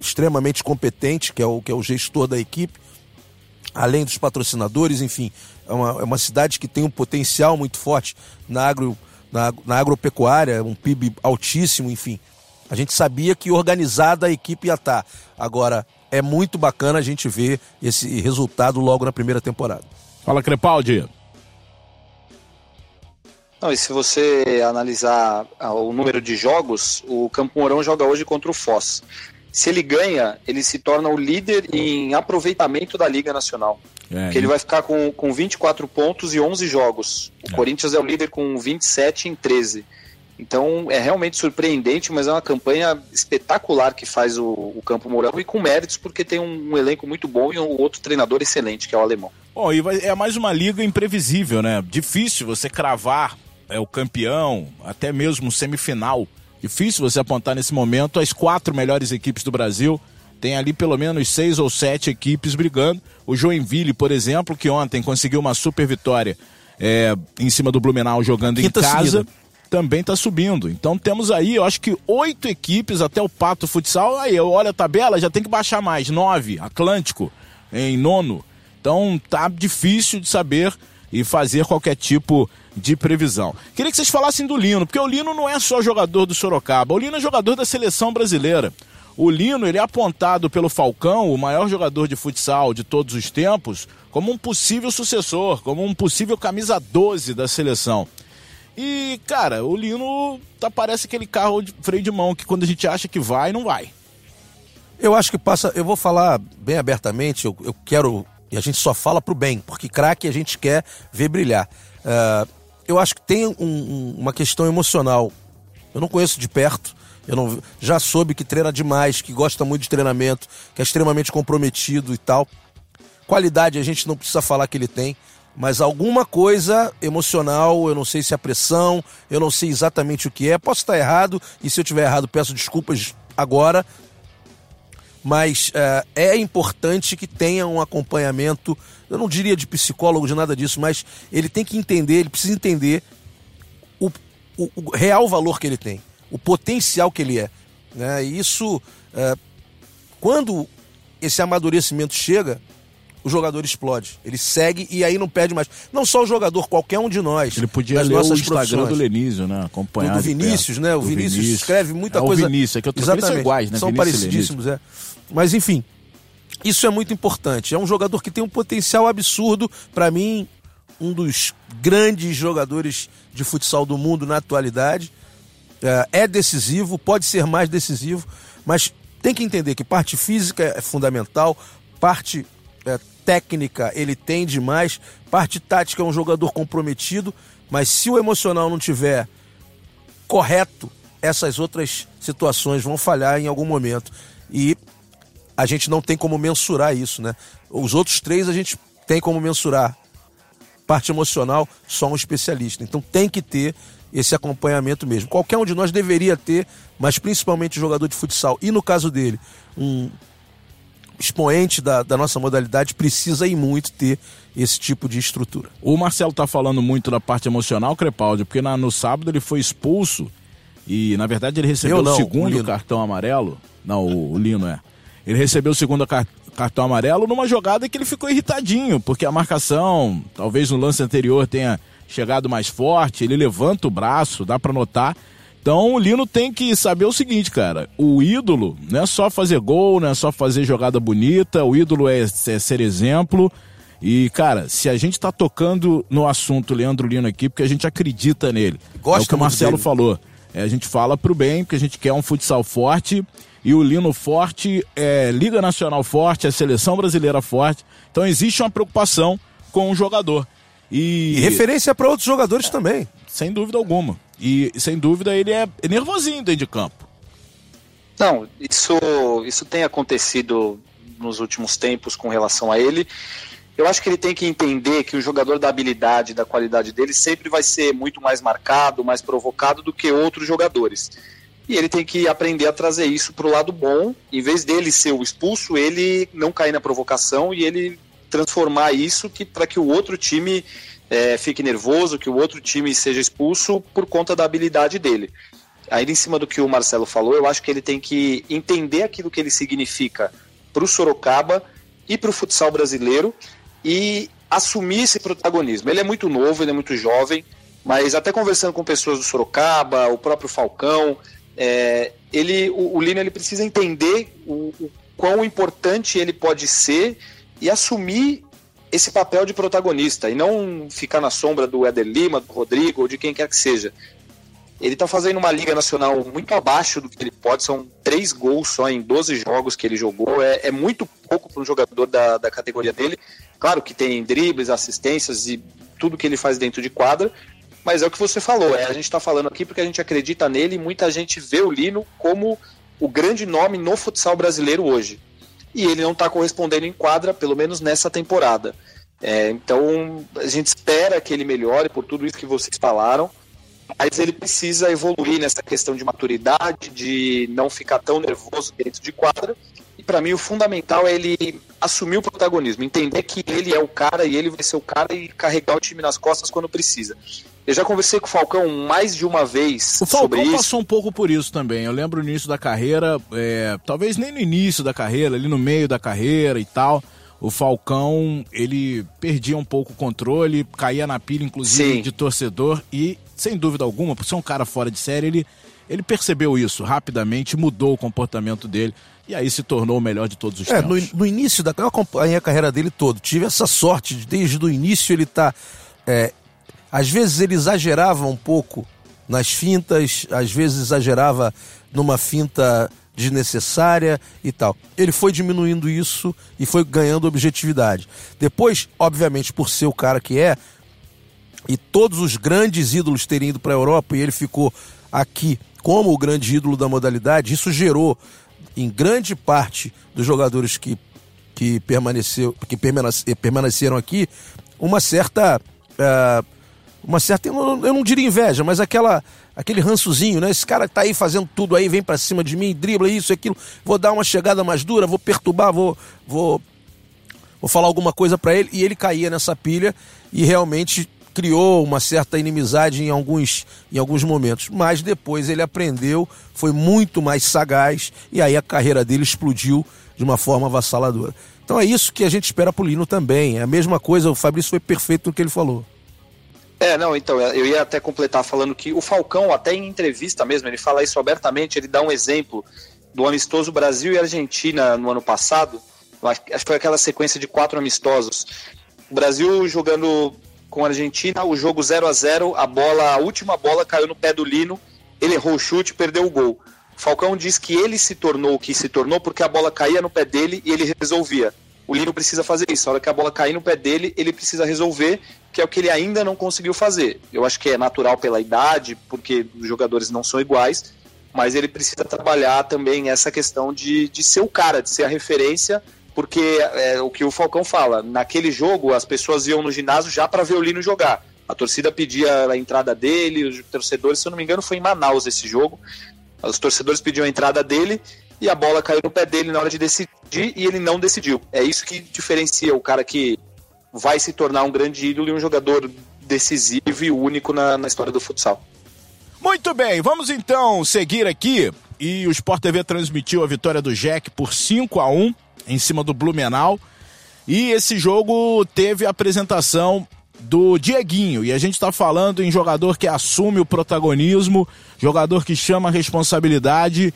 extremamente competente, que é, o, que é o gestor da equipe. Além dos patrocinadores, enfim, é uma, é uma cidade que tem um potencial muito forte na, agro, na, na agropecuária, um PIB altíssimo, enfim. A gente sabia que organizada a equipe ia estar. Agora, é muito bacana a gente ver esse resultado logo na primeira temporada. Fala, Crepaldi. Não, e se você analisar ah, o número de jogos, o Campo Mourão joga hoje contra o Foz. Se ele ganha, ele se torna o líder em aproveitamento da Liga Nacional. É, que ele vai ficar com, com 24 pontos e 11 jogos. O é. Corinthians é o líder com 27 em 13. Então é realmente surpreendente, mas é uma campanha espetacular que faz o, o Campo Mourão e com méritos, porque tem um, um, elenco muito bom e um outro treinador excelente, que é o alemão. Bom, e vai, é mais uma liga imprevisível, né? Difícil você cravar é, o campeão, até mesmo semifinal. Difícil você apontar nesse momento as quatro melhores equipes do Brasil. Tem ali pelo menos seis ou sete equipes brigando. O Joinville, por exemplo, que ontem conseguiu uma super vitória é, em cima do Blumenau jogando Quinta em casa. Seguida também está subindo. Então temos aí, eu acho que oito equipes até o Pato Futsal. Aí eu olho a tabela, já tem que baixar mais. Nove, Atlântico em nono. Então tá difícil de saber e fazer qualquer tipo de previsão. Queria que vocês falassem do Lino, porque o Lino não é só jogador do Sorocaba, o Lino é jogador da seleção brasileira. O Lino ele é apontado pelo Falcão, o maior jogador de futsal de todos os tempos, como um possível sucessor, como um possível camisa 12 da seleção. E, cara, o Lino tá, parece aquele carro de freio de mão que quando a gente acha que vai, não vai. Eu acho que passa. Eu vou falar bem abertamente, eu, eu quero. E a gente só fala pro bem, porque craque a gente quer ver brilhar. Uh, eu acho que tem um, um, uma questão emocional. Eu não conheço de perto. Eu não, já soube que treina demais, que gosta muito de treinamento, que é extremamente comprometido e tal. Qualidade a gente não precisa falar que ele tem mas alguma coisa emocional, eu não sei se é pressão, eu não sei exatamente o que é. Posso estar errado, e se eu tiver errado, peço desculpas agora. Mas é, é importante que tenha um acompanhamento, eu não diria de psicólogo, de nada disso, mas ele tem que entender, ele precisa entender o, o, o real valor que ele tem, o potencial que ele é. Né? E isso, é, quando esse amadurecimento chega, o jogador explode. Ele segue e aí não perde mais. Não só o jogador, qualquer um de nós. Ele podia ler o Instagram do Lenísio, né? Acompanhar. Do Vinícius, né? O Vinícius, Vinícius, escreve muita é coisa. O Vinícius, é que eu tô Exatamente. são iguais, né? São Vinícius parecidíssimos, é. Mas enfim, isso é muito importante. É um jogador que tem um potencial absurdo. Para mim, um dos grandes jogadores de futsal do mundo na atualidade. É, é decisivo, pode ser mais decisivo, mas tem que entender que parte física é fundamental, parte é, técnica ele tem demais, parte tática é um jogador comprometido, mas se o emocional não tiver correto, essas outras situações vão falhar em algum momento. E a gente não tem como mensurar isso, né? Os outros três a gente tem como mensurar. Parte emocional, só um especialista. Então tem que ter esse acompanhamento mesmo. Qualquer um de nós deveria ter, mas principalmente o jogador de futsal. E no caso dele, um expoente da, da nossa modalidade precisa e muito ter esse tipo de estrutura. O Marcelo está falando muito da parte emocional, Crepaldi, porque na, no sábado ele foi expulso e, na verdade, ele recebeu não, o segundo o cartão amarelo. Não, o, o, Lino é. Ele recebeu o segundo car cartão amarelo numa jogada que ele ficou irritadinho, porque a marcação, talvez no lance anterior tenha chegado mais forte, ele levanta o braço, dá para notar então o Lino tem que saber o seguinte, cara: o ídolo não é só fazer gol, não é só fazer jogada bonita, o ídolo é, é ser exemplo. E, cara, se a gente tá tocando no assunto Leandro Lino aqui, porque a gente acredita nele. Gosta é o que o Marcelo dele. falou. É, a gente fala pro bem, porque a gente quer um futsal forte. E o Lino forte, é Liga Nacional forte, é Seleção Brasileira forte. Então existe uma preocupação com o jogador. E, e referência para outros jogadores também. Sem dúvida alguma. E sem dúvida ele é nervosinho dentro de campo. Não, isso, isso tem acontecido nos últimos tempos com relação a ele. Eu acho que ele tem que entender que o jogador da habilidade, da qualidade dele, sempre vai ser muito mais marcado, mais provocado do que outros jogadores. E ele tem que aprender a trazer isso para o lado bom, em vez dele ser o expulso, ele não cair na provocação e ele transformar isso para que o outro time é, fique nervoso, que o outro time seja expulso por conta da habilidade dele. Aí, em cima do que o Marcelo falou, eu acho que ele tem que entender aquilo que ele significa para o Sorocaba ir para o futsal brasileiro e assumir esse protagonismo. Ele é muito novo, ele é muito jovem, mas até conversando com pessoas do Sorocaba, o próprio Falcão, é, ele, o, o Lino ele precisa entender o, o quão importante ele pode ser e assumir esse papel de protagonista e não ficar na sombra do Éder Lima, do Rodrigo ou de quem quer que seja. Ele está fazendo uma Liga Nacional muito abaixo do que ele pode, são três gols só em 12 jogos que ele jogou, é, é muito pouco para um jogador da, da categoria dele. Claro que tem dribles, assistências e tudo que ele faz dentro de quadra, mas é o que você falou, é, a gente está falando aqui porque a gente acredita nele e muita gente vê o Lino como o grande nome no futsal brasileiro hoje. E ele não está correspondendo em quadra, pelo menos nessa temporada. É, então a gente espera que ele melhore por tudo isso que vocês falaram mas ele precisa evoluir nessa questão de maturidade, de não ficar tão nervoso dentro de quadra. E para mim o fundamental é ele assumir o protagonismo, entender que ele é o cara e ele vai ser o cara e carregar o time nas costas quando precisa. Eu já conversei com o Falcão mais de uma vez o Falcão sobre isso. passou um pouco por isso também. Eu lembro no início da carreira, é, talvez nem no início da carreira, ali no meio da carreira e tal o Falcão ele perdia um pouco o controle, caía na pilha, inclusive, Sim. de torcedor, e, sem dúvida alguma, por ser um cara fora de série, ele, ele percebeu isso rapidamente, mudou o comportamento dele. E aí se tornou o melhor de todos os é, tempos. No, no início da eu acompanhei a carreira dele todo. Tive essa sorte de, desde o início ele tá. É, às vezes ele exagerava um pouco nas fintas, às vezes exagerava numa finta desnecessária e tal. Ele foi diminuindo isso e foi ganhando objetividade. Depois, obviamente, por ser o cara que é, e todos os grandes ídolos terem ido para a Europa e ele ficou aqui como o grande ídolo da modalidade, isso gerou em grande parte dos jogadores que, que, permaneceu, que permaneceram aqui uma certa. Uh, uma certa. Eu não diria inveja, mas aquela aquele rançozinho, né? Esse cara tá aí fazendo tudo aí, vem para cima de mim, dribla isso, aquilo. Vou dar uma chegada mais dura, vou perturbar, vou vou vou falar alguma coisa para ele e ele caía nessa pilha e realmente criou uma certa inimizade em alguns, em alguns momentos, mas depois ele aprendeu, foi muito mais sagaz e aí a carreira dele explodiu de uma forma avassaladora. Então é isso que a gente espera pro Lino também. É a mesma coisa, o Fabrício foi perfeito no que ele falou. É, não, então, eu ia até completar falando que o Falcão, até em entrevista mesmo, ele fala isso abertamente, ele dá um exemplo do amistoso Brasil e Argentina no ano passado, acho que foi aquela sequência de quatro amistosos. O Brasil jogando com a Argentina, o jogo 0 a 0 a bola, a última bola caiu no pé do Lino, ele errou o chute, perdeu o gol. O Falcão diz que ele se tornou o que se tornou porque a bola caía no pé dele e ele resolvia. O Lino precisa fazer isso. A hora que a bola cair no pé dele, ele precisa resolver, que é o que ele ainda não conseguiu fazer. Eu acho que é natural pela idade, porque os jogadores não são iguais, mas ele precisa trabalhar também essa questão de, de ser o cara, de ser a referência, porque é o que o Falcão fala. Naquele jogo, as pessoas iam no ginásio já para ver o Lino jogar. A torcida pedia a entrada dele, os torcedores, se eu não me engano, foi em Manaus esse jogo. Os torcedores pediam a entrada dele e a bola caiu no pé dele na hora de decidir e ele não decidiu. É isso que diferencia o cara que vai se tornar um grande ídolo e um jogador decisivo e único na, na história do futsal. Muito bem, vamos então seguir aqui. E o Sport TV transmitiu a vitória do Jack por 5 a 1 em cima do Blumenau. E esse jogo teve a apresentação do Dieguinho. E a gente está falando em jogador que assume o protagonismo, jogador que chama a responsabilidade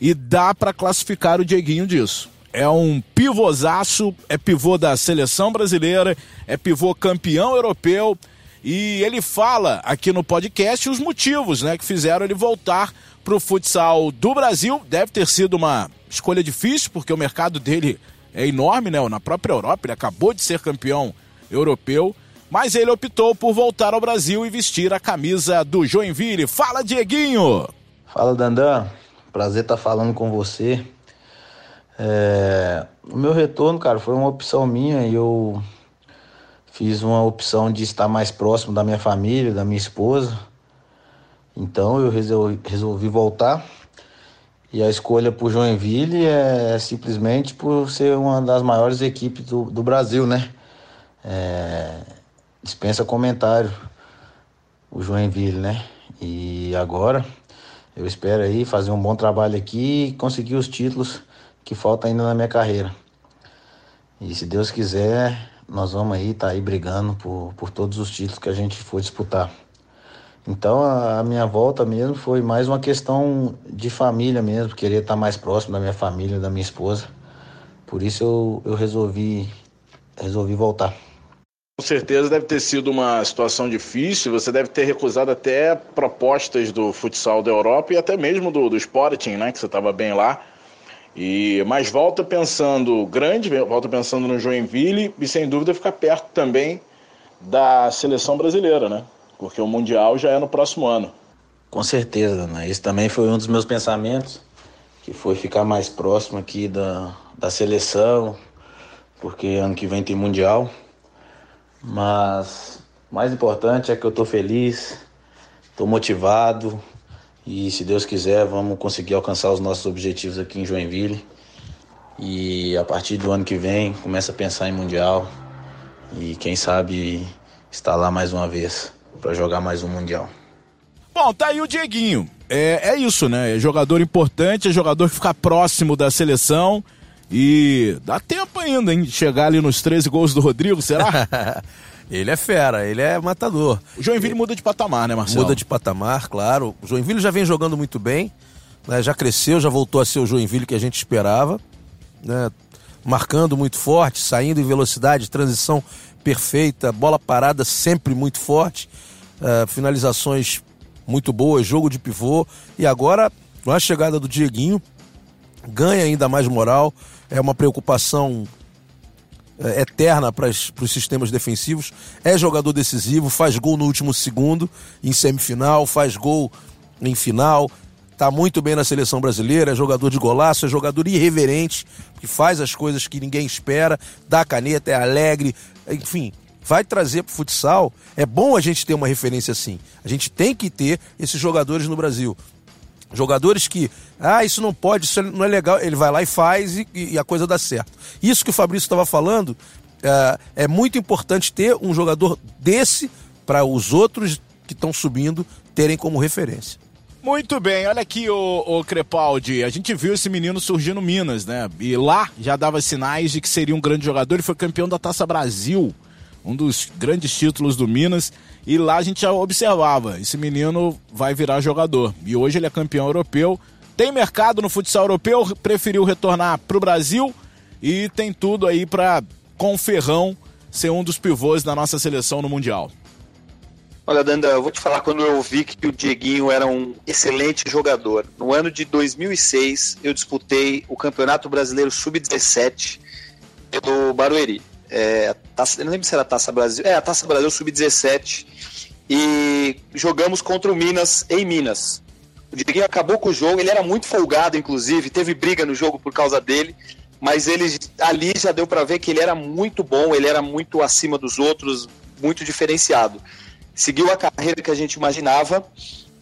e dá para classificar o Dieguinho disso é um pivôzaço, é pivô da seleção brasileira, é pivô campeão europeu. E ele fala aqui no podcast os motivos né, que fizeram ele voltar para o futsal do Brasil. Deve ter sido uma escolha difícil, porque o mercado dele é enorme, né? Na própria Europa, ele acabou de ser campeão europeu. Mas ele optou por voltar ao Brasil e vestir a camisa do Joinville. Fala, Dieguinho! Fala, Dandan. Prazer estar falando com você. É, o meu retorno, cara, foi uma opção minha e eu fiz uma opção de estar mais próximo da minha família, da minha esposa. Então eu resolvi, resolvi voltar. E a escolha por Joinville é simplesmente por ser uma das maiores equipes do, do Brasil, né? É, dispensa comentário o Joinville, né? E agora eu espero aí fazer um bom trabalho aqui e conseguir os títulos que falta ainda na minha carreira. E se Deus quiser, nós vamos aí estar tá aí brigando por, por todos os títulos que a gente for disputar. Então a, a, minha volta mesmo foi mais uma questão de família mesmo, querer estar tá mais próximo da minha família, da minha esposa. Por isso eu, eu resolvi, resolvi voltar. Com certeza deve ter sido uma situação difícil, você deve ter recusado até propostas do futsal da Europa e até mesmo do, do Sporting, né, que você estava bem lá. E mas volta pensando grande, volta pensando no Joinville e sem dúvida ficar perto também da seleção brasileira, né? Porque o mundial já é no próximo ano. Com certeza, né? Esse também foi um dos meus pensamentos, que foi ficar mais próximo aqui da, da seleção, porque ano que vem tem mundial. Mas o mais importante é que eu tô feliz, tô motivado, e se Deus quiser, vamos conseguir alcançar os nossos objetivos aqui em Joinville. E a partir do ano que vem, começa a pensar em Mundial. E quem sabe estar lá mais uma vez para jogar mais um Mundial. Bom, tá aí o Dieguinho. É, é isso, né? É jogador importante, é jogador que fica próximo da seleção. E dá tempo ainda, hein? De chegar ali nos 13 gols do Rodrigo, será? <laughs> Ele é fera, ele é matador. O Joinville ele... muda de patamar, né, Marcelo? Muda de patamar, claro. O Joinville já vem jogando muito bem, né? já cresceu, já voltou a ser o Joinville que a gente esperava, né? marcando muito forte, saindo em velocidade, transição perfeita, bola parada sempre muito forte, uh, finalizações muito boas, jogo de pivô. E agora, com a chegada do Dieguinho, ganha ainda mais moral, é uma preocupação é, eterna para os sistemas defensivos. É jogador decisivo, faz gol no último segundo, em semifinal, faz gol em final. Tá muito bem na seleção brasileira, é jogador de golaço, é jogador irreverente, que faz as coisas que ninguém espera, dá caneta, é alegre, enfim, vai trazer para o futsal. É bom a gente ter uma referência assim. A gente tem que ter esses jogadores no Brasil. Jogadores que, ah, isso não pode, isso não é legal. Ele vai lá e faz e, e a coisa dá certo. Isso que o Fabrício estava falando é, é muito importante ter um jogador desse para os outros que estão subindo terem como referência. Muito bem, olha aqui o, o, Crepaldi. A gente viu esse menino surgir no Minas, né? E lá já dava sinais de que seria um grande jogador. Ele foi campeão da Taça Brasil, um dos grandes títulos do Minas. E lá a gente já observava, esse menino vai virar jogador. E hoje ele é campeão europeu, tem mercado no futsal europeu, preferiu retornar para o Brasil e tem tudo aí para, com Ferrão, ser um dos pivôs da nossa seleção no Mundial. Olha, Danda, eu vou te falar quando eu vi que o Dieguinho era um excelente jogador. No ano de 2006, eu disputei o Campeonato Brasileiro Sub-17 pelo Barueri. É, taça, eu não lembro se era a Taça Brasil. É, a Taça Brasil Sub-17. E jogamos contra o Minas em Minas. O Dieguinho acabou com o jogo, ele era muito folgado, inclusive, teve briga no jogo por causa dele, mas ele ali já deu para ver que ele era muito bom, ele era muito acima dos outros, muito diferenciado. Seguiu a carreira que a gente imaginava.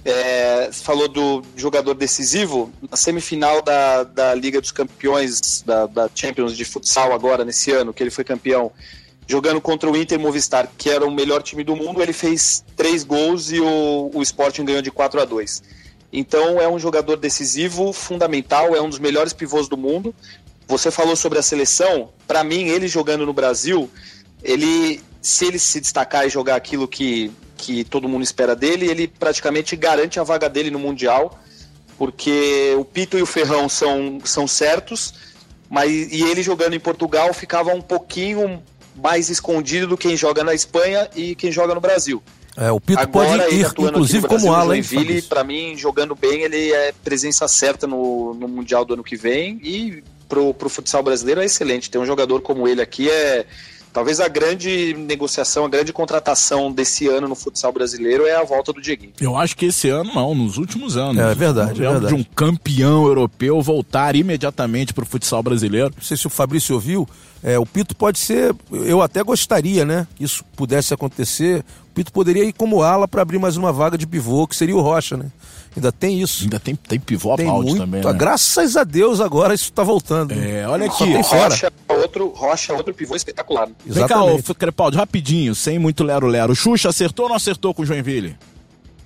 É, falou do jogador decisivo na semifinal da, da Liga dos Campeões da, da, Champions de futsal agora nesse ano que ele foi campeão jogando contra o Inter Movistar que era o melhor time do mundo ele fez três gols e o, o Sporting ganhou de 4 a 2 então é um jogador decisivo fundamental é um dos melhores pivôs do mundo. Você falou sobre a seleção. Para mim ele jogando no Brasil ele se ele se destacar e jogar aquilo que que todo mundo espera dele, ele praticamente garante a vaga dele no Mundial, porque o Pito e o Ferrão são, são certos, mas e ele jogando em Portugal ficava um pouquinho mais escondido do quem joga na Espanha e quem joga no Brasil. É, o Pito Agora, pode ir, inclusive, como ala, hein? Para mim, jogando bem, ele é presença certa no, no Mundial do ano que vem e pro, pro futsal brasileiro é excelente. Ter um jogador como ele aqui é Talvez a grande negociação, a grande contratação desse ano no futsal brasileiro é a volta do Dieguinho. Eu acho que esse ano não, nos últimos anos. É verdade, é verdade. De um campeão europeu voltar imediatamente para o futsal brasileiro. Não sei se o Fabrício ouviu, é, o Pito pode ser, eu até gostaria, né, que isso pudesse acontecer. O Pito poderia ir como ala para abrir mais uma vaga de pivô, que seria o Rocha, né? Ainda tem isso. Ainda tem, tem pivô a tem muito, também, né? Graças a Deus agora isso está voltando. É, olha aqui. Rocha, outro, Rocha, outro pivô espetacular. Vem cá, ô, Crepaldi, rapidinho, sem muito lero-lero. Xuxa acertou ou não acertou com o Joinville?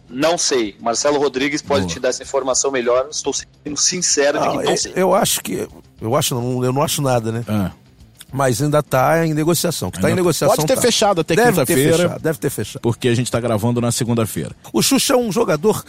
Não sei. Marcelo Rodrigues pode Boa. te dar essa informação melhor. Estou sendo sincero de que não, sei. Eu acho que. Eu acho não, eu não acho nada, né? Ah. Mas ainda está em negociação. Que está em negociação. Pode ter tá. fechado até quinta-feira. fechado, Deve ter fechado. Porque a gente está gravando na segunda-feira. O Xuxa é um jogador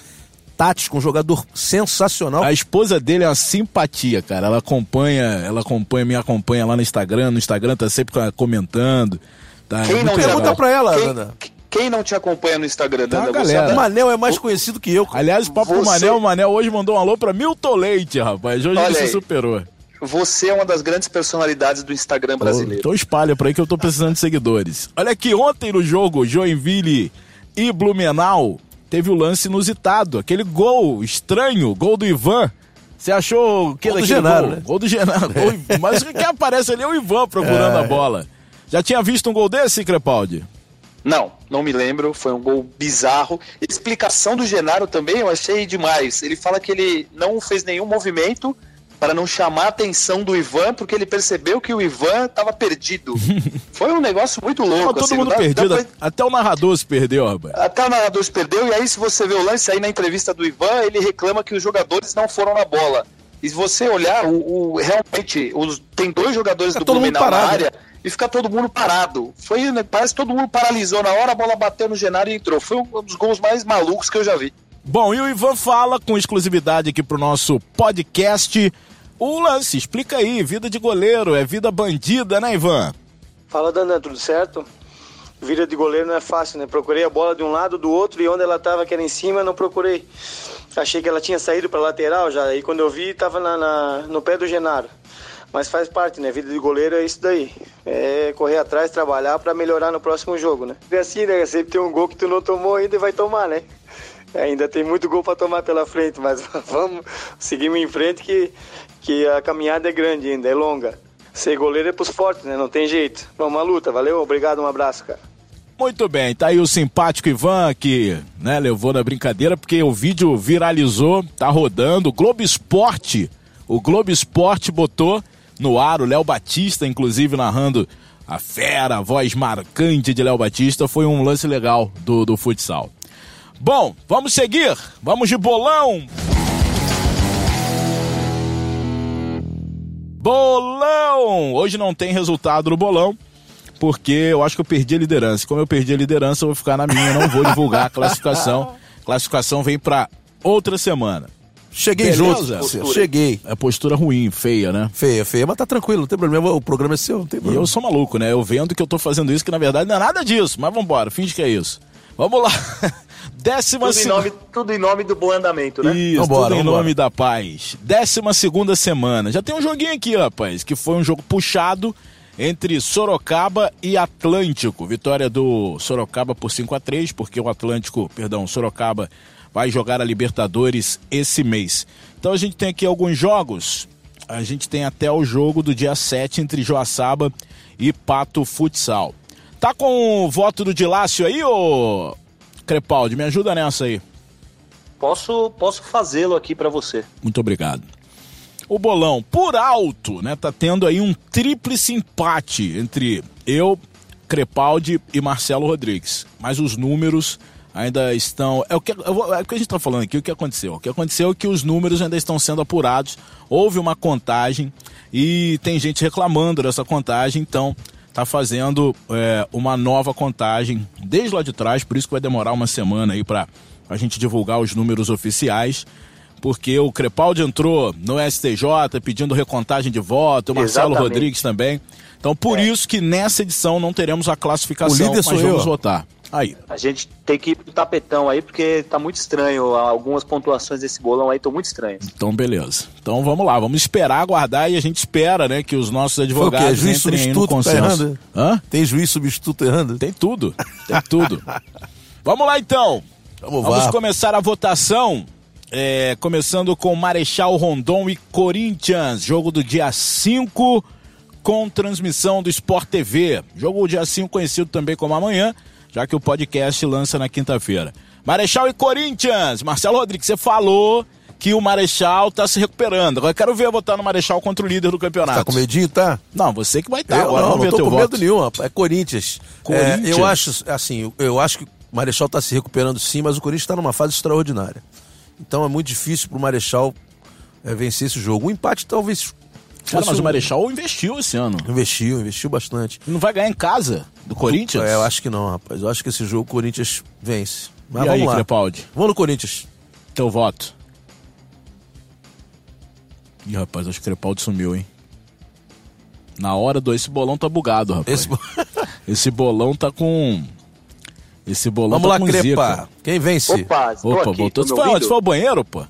tático, um jogador sensacional. A esposa dele é uma simpatia, cara. Ela acompanha, ela acompanha, me acompanha lá no Instagram. No Instagram tá sempre comentando. Tá, Quem é não te legal. Pergunta pra ela, quem, Ana. quem não te acompanha no Instagram, Tá, Danda? galera. O Manel é mais conhecido que eu. Aliás, papo com o Você- Manel, o Manel hoje mandou um alô pra Milton Leite, rapaz. Hoje ele Olha se aí. superou. Você é uma das grandes personalidades do Instagram brasileiro. Então espalha por aí que eu tô precisando de seguidores. Olha aqui, ontem no jogo Joinville e Blumenau, teve o lance inusitado, aquele gol estranho, gol do Ivan. Você achou o que Gol do Genaro, gol? né? Gol do Genaro. <laughs> Gol- Mas o que aparece ali é o Ivan procurando a bola. Já tinha visto um gol desse, Crepaldi? Não, não me lembro. Foi um gol bizarro. Explicação do Genaro também eu achei demais. Ele fala que ele não fez nenhum movimento para não chamar a atenção do Ivan, porque ele percebeu que o Ivan estava perdido. <laughs> Foi um negócio muito louco. Todo assim, mundo dá- perdido, dá pra- até o narrador se perdeu, rapaz. Até o narrador se perdeu, e aí se você vê o lance aí na entrevista do Ivan, ele reclama que os jogadores não foram na bola. E se você olhar, o, o- realmente, os- tem dois jogadores Fica do Blumenau na área e fica todo mundo parado. Foi, né, parece que todo mundo paralisou na hora, a bola bateu no Genaro e entrou. Foi um dos gols mais malucos que eu já vi. Bom, e o Ivan fala com exclusividade aqui pro nosso podcast o lance. Explica aí, vida de goleiro, é vida bandida, né, Ivan? Fala, Dandan, tudo certo? Vida de goleiro não é fácil, né? Procurei a bola de um lado, do outro, e onde ela tava, que era em cima, não procurei. Achei que ela tinha saído pra lateral já, e quando eu vi, tava na, na- no pé do Genaro. Mas faz parte, né? Vida de goleiro é isso daí. É correr atrás, trabalhar pra melhorar no próximo jogo, né? É assim, né? Sempre tem um gol que tu não tomou ainda e vai tomar, né? Ainda tem muito gol pra tomar pela frente, mas <laughs> vamos seguimos em frente que, que a caminhada é grande ainda, é longa. Ser goleiro é pros fortes, né? Não tem jeito. Vamos à luta, valeu? Obrigado, um abraço, cara. Muito bem, tá aí o simpático Ivan que né, levou na brincadeira, porque o vídeo viralizou, tá rodando. O Globo Esporte, o Globo Esporte botou no ar o Léo Batista, inclusive narrando a fera, a voz marcante de Léo Batista. Foi um lance legal do, do futsal. Bom, vamos seguir, vamos de bolão. Bolão! Hoje não tem resultado no bolão, porque eu acho que eu perdi a liderança. Como eu perdi a liderança, eu vou ficar na minha, não vou divulgar a classificação. <laughs> Classificação vem pra outra semana. Cheguei Beleza? junto. Cheguei. É postura ruim, feia, né? Feia, feia, mas tá tranquilo, não tem problema. O programa é seu, não tem E problema. eu sou maluco, né? Eu vendo que eu tô fazendo isso, que na verdade não é nada disso. Mas vambora, finge que é isso. Vamos lá. <laughs> Décima Tudo em, nome, tudo em nome do bom andamento, né? Isso, Vambora, tudo em vambora. nome da paz. Décima segunda semana. Já tem um joguinho aqui, rapaz, que foi um jogo puxado entre Sorocaba e Atlântico. Vitória do Sorocaba por 5 a 3 porque o Atlântico, perdão, Sorocaba vai jogar a Libertadores esse mês. Então a gente tem aqui alguns jogos. A gente tem até o jogo do dia 7 entre Joaçaba e Pato Futsal. Tá com o voto do Dilácio aí, ô Crepaldi? Me ajuda nessa aí. Posso, posso fazê-lo aqui para você. Muito obrigado. O bolão, por alto, né? Tá tendo aí um tríplice empate entre eu, Crepaldi e Marcelo Rodrigues. Mas os números ainda estão. É o que, é o que a gente tá falando aqui, o que aconteceu? O que aconteceu é que os números ainda estão sendo apurados. Houve uma contagem e tem gente reclamando dessa contagem, então tá fazendo é, uma nova contagem desde lá de trás, por isso que vai demorar uma semana aí para a gente divulgar os números oficiais porque o Crepaldi entrou no STJ pedindo recontagem de voto, o Marcelo Exatamente. Rodrigues também. Então, por isso que nessa edição não teremos a classificação, O líder mas sou vamos eu. votar. Aí, A gente tem que ir pro tapetão aí, porque tá muito estranho. Algumas pontuações desse bolão aí estão muito estranhas. então beleza. Então vamos lá, vamos esperar, aguardar e a gente espera, né, que os nossos Foi o quê? advogados Juiz entrem aí no substituto tá errando? Hã? Tem juiz substituto errando? Tem tudo, tem tudo. <laughs> vamos lá então. Vamos, Vamos lá. começar a votação. é, começando com Marechal Rondon e Corinthians. Jogo do dia 5 com transmissão do Sport TV. Jogo do dia 5 conhecido também como amanhã, já que o podcast lança na quinta-feira. Marechal e Corinthians. Marcelo Rodrigues, você falou que o Marechal tá se recuperando. Agora eu quero ver votar no Marechal contra o líder do campeonato. Tá com medinho, tá? Não, você que vai estar. eu agora não, vamos ver não tô com voto. medo nenhum, rapaz. É Corinthians. Corinthians? É, eu acho, assim, eu acho que o Marechal tá se recuperando sim, mas o Corinthians está numa fase extraordinária. Então é muito difícil pro Marechal é, vencer esse jogo. O empate talvez Cara, mas o Marechal investiu esse ano. Investiu, investiu bastante. Não vai ganhar em casa do Corinthians? É, eu acho que não, rapaz. Eu acho que esse jogo o Corinthians vence. Mas e vamos aí, lá. Crepaldi? Vamos no Corinthians. Teu voto. Ih, rapaz, acho que o Crepaldi sumiu, hein? Na hora do. Esse bolão tá bugado, rapaz. Esse... <laughs> Esse bolão tá com. Esse bolão Vamos tá lá, com Crepa. zica. Quem vence? Opa, Opa, aqui. voltou. Você foi, você foi ao banheiro, pô?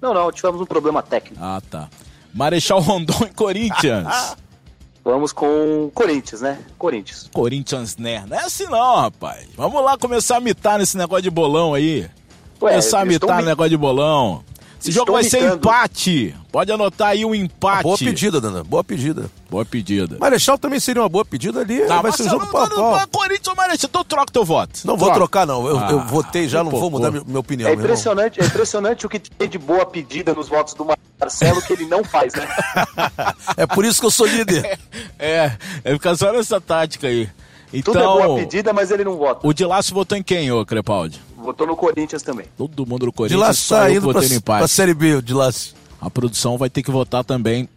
Não, não, tivemos um problema técnico. Ah, tá. Marechal Rondon e Corinthians. <laughs> Vamos com Corinthians, né? Corinthians. Corinthians, né? Não é assim não, rapaz. Vamos lá começar a mitar nesse negócio de bolão aí. Começar a mitar no negócio de bolão. Esse jogo vai ser empate. Pode anotar aí um empate. Boa pedida, Dana. Boa pedida. Boa pedida. Marechal também seria uma boa pedida ali. Tá, vai ser um Marcelo, jogo pau pau. Corinthians ou Marechal, então troca teu voto. Não vou Troca. trocar, não. Eu, eu Ah, votei já, não que vou mudar cocô. minha, opinião. É impressionante, é impressionante o que tem de boa pedida nos votos do Marcelo que ele não faz, né? <laughs> É por isso que eu sou líder. <laughs> É, é ficar só nessa tática aí. Tudo é boa Então, pedida, mas ele não vota. o de Laço votou em quem, ô Crepaldi? Votou no Corinthians também. Todo mundo do De Corinthians, lá só tá indo pra, no Série B, de lá. A produção vai ter que votar também,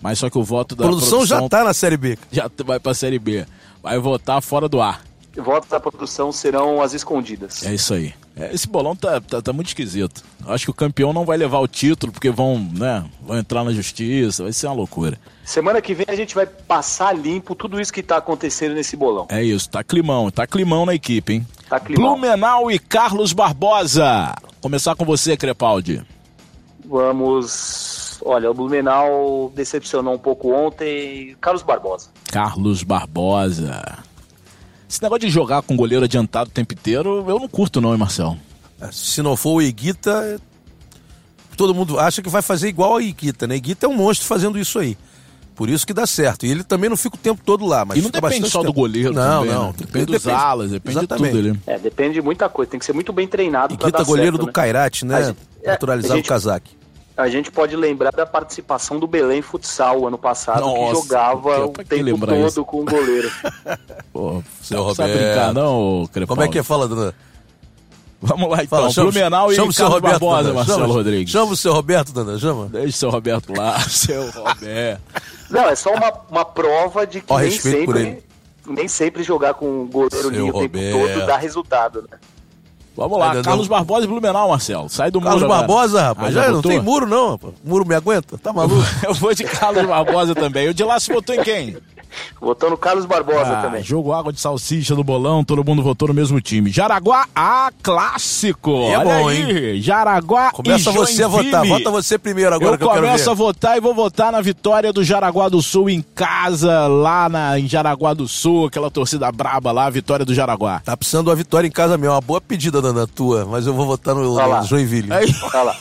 mas só que o voto A da produção já tá na Série B. já vai pra Série B. Vai votar fora do ar. Votos da produção serão as escondidas. É isso aí. É, esse bolão tá, tá, tá muito esquisito. Acho que o campeão não vai levar o título, porque vão, né, vão entrar na justiça, vai ser uma loucura. Semana que vem a gente vai passar limpo tudo isso que tá acontecendo nesse bolão. É isso, tá climão, tá climão na equipe, hein? Tá climão. Blumenau e Carlos Barbosa. Começar com você, Crepaldi. Vamos. Olha, o Blumenau decepcionou um pouco ontem. Carlos Barbosa. Carlos Barbosa. Esse negócio de jogar com goleiro adiantado o tempo inteiro, eu não curto não, hein, Marcelo? Se não for o Iguita, todo mundo acha que vai fazer igual a Iguita, né? Iguita é um monstro fazendo isso aí. Por isso que dá certo. E ele também não fica o tempo todo lá. Mas e não fica depende só do tempo. goleiro Não, também, não. né? Depende dos alas, depende Exatamente. de tudo ali. É, depende de muita coisa. Tem que ser muito bem treinado pra Iguita, dar goleiro certo, do né? Cairate, né? gente- é, Naturalizado a gente- casaque. A gente pode lembrar da participação do Belém Futsal ano passado, Nossa, que jogava o tempo todo isso? com o goleiro. <laughs> Pô, Seu não precisa Roberto. brincar não, Crepaldi. Como é que é? Fala, Dana. Vamos lá então, Fala, chama, Blumenau e chama o seu Carlos Roberto, Barbosa, Dana. Marcelo chama, Rodrigues. Chama o seu Roberto, Dana. Chama. Deixa o seu Roberto lá, <laughs> seu Roberto. Não, é só uma, uma prova de que Ó, nem sempre, nem sempre jogar com o goleiro Seu o tempo todo dá resultado, né? Vamos lá, Ainda Carlos não. Barbosa e Blumenau, Marcelo. Sai do Carlos muro agora. Barbosa, rapaz. Ah, já não botou? tem muro, não, rapaz. Muro me aguenta? Tá maluco? <laughs> Eu vou de Carlos Barbosa também. O de lá se votou em quem? Votou no Carlos Barbosa Ah, também. jogo água de salsicha do bolão, todo mundo votou no mesmo time. Jaraguá, a clássico. É Olha bom, aí. Jaraguá Começa e você a votar. Vota você primeiro agora Eu que eu quero começo ver. a votar e vou votar na vitória do Jaraguá do Sul em casa, lá na, em Jaraguá do Sul, aquela torcida braba lá, a vitória do Jaraguá. Tá precisando de uma vitória em casa mesmo. Uma boa pedida, Dana, tua. Mas eu vou votar no, no Joinville. Aí, Olha lá.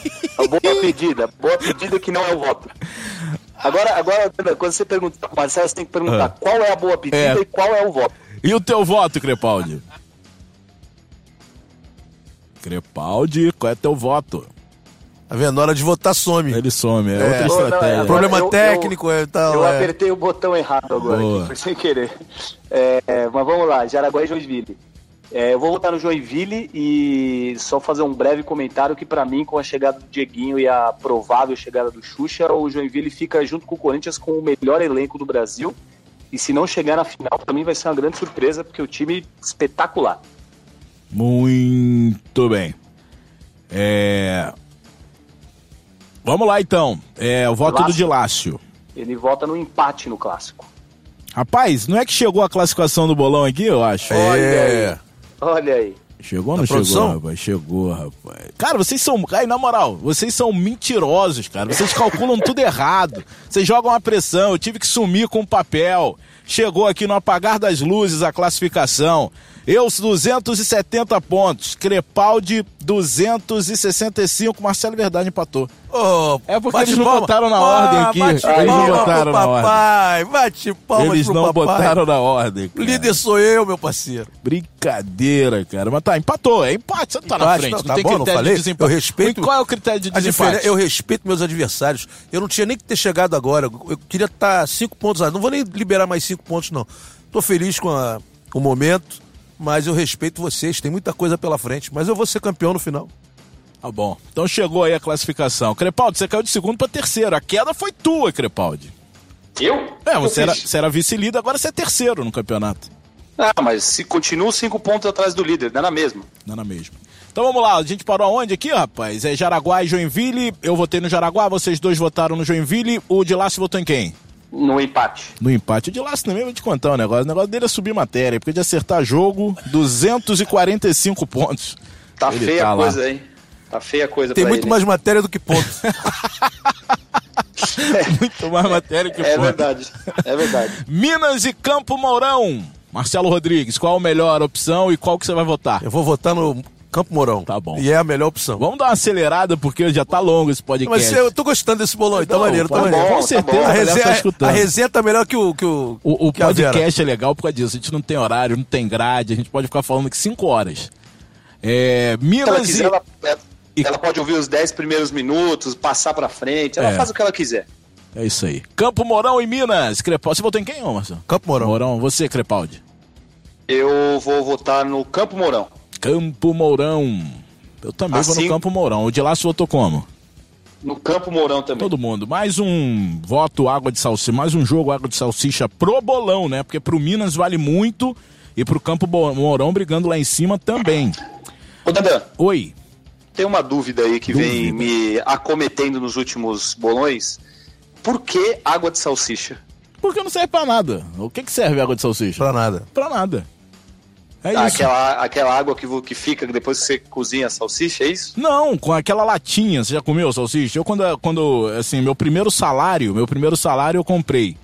Boa pedida. Boa pedida que não é o voto. Agora, agora quando você pergunta, Marcelo, você tem que perguntar Ah. qual é a boa pedida É. e qual é o voto. e o teu voto, Crepaldi? Crepaldi, qual é teu voto? Tá vendo? Na hora de votar, some. Ele some, é, outra Ô, não, estratégia. agora Problema eu- eu- técnico e tal. Eu é. apertei o botão errado agora, aqui, foi sem querer. É, mas vamos lá, Jaraguá e Joinville. É, eu vou votar no Joinville e só fazer um breve comentário que pra mim, com a chegada do Dieguinho e a provável chegada do Xuxa, o Joinville fica junto com o Corinthians com o melhor elenco do Brasil. E se não chegar na final, pra mim vai ser uma grande surpresa, porque o time espetacular. Muito bem. É... Vamos lá então. É, o voto do Lácio. Dilácio. Ele vota no empate no clássico. Rapaz, não é que chegou a classificação do bolão aqui, eu acho? É. Olha aí. Chegou ou não chegou, produção? rapaz? Chegou, rapaz. Cara, vocês são. Aí, na moral, vocês são mentirosos, cara. Vocês calculam <laughs> tudo errado. Vocês jogam a pressão. Eu tive que sumir com o papel. Chegou aqui no apagar das luzes a classificação. Eu, 270 pontos. Crepaldi, 265. Marcelo Verdade empatou. Ô, É porque eles não palma. botaram na Ah, ordem aqui. Bate Eles não botaram pro na ordem. papai. Bate palmas Eles pro não papai. botaram na ordem. cara. Líder sou eu, meu parceiro. Brincadeira, cara. Mas tá, empatou. É empate. Você não tá na Empate, frente. não, Não, tá tem bom, não falei? de desempate. Eu respeito- E qual é o critério de desempate? eu respeito meus adversários. Eu não tinha nem que ter chegado agora. Eu queria estar cinco pontos. lá. Não vou nem liberar mais cinco pontos, não. Tô feliz com, a- com o momento, mas eu respeito vocês. Tem muita coisa pela frente. Mas eu vou ser campeão no final. Tá bom. Então chegou aí a classificação. Crepaldi, você caiu de segundo pra terceiro. A queda foi tua, Crepaldi. Eu? É, Eu você era, fiz. você era vice-líder, agora você é terceiro no campeonato. Ah, mas se continua cinco pontos atrás do líder, não é na mesma. Não é na mesma. Então vamos lá, a gente parou aonde aqui, rapaz? É Jaraguá e Joinville. Eu votei no Jaraguá, vocês dois votaram no Joinville. O de Lácio votou em quem? No empate. No empate. O de Lácio também vou te contar um negócio. O negócio dele é subir matéria, porque de acertar jogo, 245 pontos. Tá Ele feia tá a lá. coisa aí. Tá feia a coisa Tem pra muito ele. mais matéria do que pontos. <laughs> Muito mais matéria que É pontos. verdade, é verdade. Minas e Campo Mourão. Marcelo Rodrigues, qual a melhor opção e qual que você vai votar? Eu vou votar no Campo Mourão. Tá bom. E é a melhor opção. Vamos dar uma acelerada porque já tá longo esse podcast. Mas eu tô gostando desse bolão aí, tá maneiro, tá tá maneiro. bom, Com certeza. bom. A a tá resenha, escutando. a resenha tá melhor que o. Que o, O, o que podcast é legal por causa disso. A gente não tem horário, não tem grade, a gente pode ficar falando aqui 5 horas. É, Se ela Minas quiser, e... ela, e- ela pode ouvir os 10 primeiros minutos, passar pra frente, ela É. faz o que ela quiser. É isso aí. Campo Mourão e Minas. Crepaldi. Você votou em quem, Marcelo? Campo Mourão. Mourão. Você, Crepaldi. Eu vou votar no Campo Mourão. Campo Mourão. Eu também vou no Assim- Campo Mourão. O de lá se votou como? No Campo Mourão também. Todo mundo. Mais um voto Água de Salsicha. Mais um jogo Água de Salsicha pro bolão, né? Porque pro Minas vale muito e pro Campo Mourão brigando lá em cima também. Ô, Dandan, Oi. tem uma dúvida aí que vem Dúvida. me acometendo nos últimos bolões. Por que água de salsicha? Porque não serve pra nada. O que, que serve água de salsicha? Pra nada. Pra nada. É Ah, isso. aquela, aquela água que, que fica depois que você cozinha a salsicha, é isso? Não, com aquela latinha. Você já comeu salsicha? Eu, quando, quando, assim, meu primeiro salário, meu primeiro salário eu comprei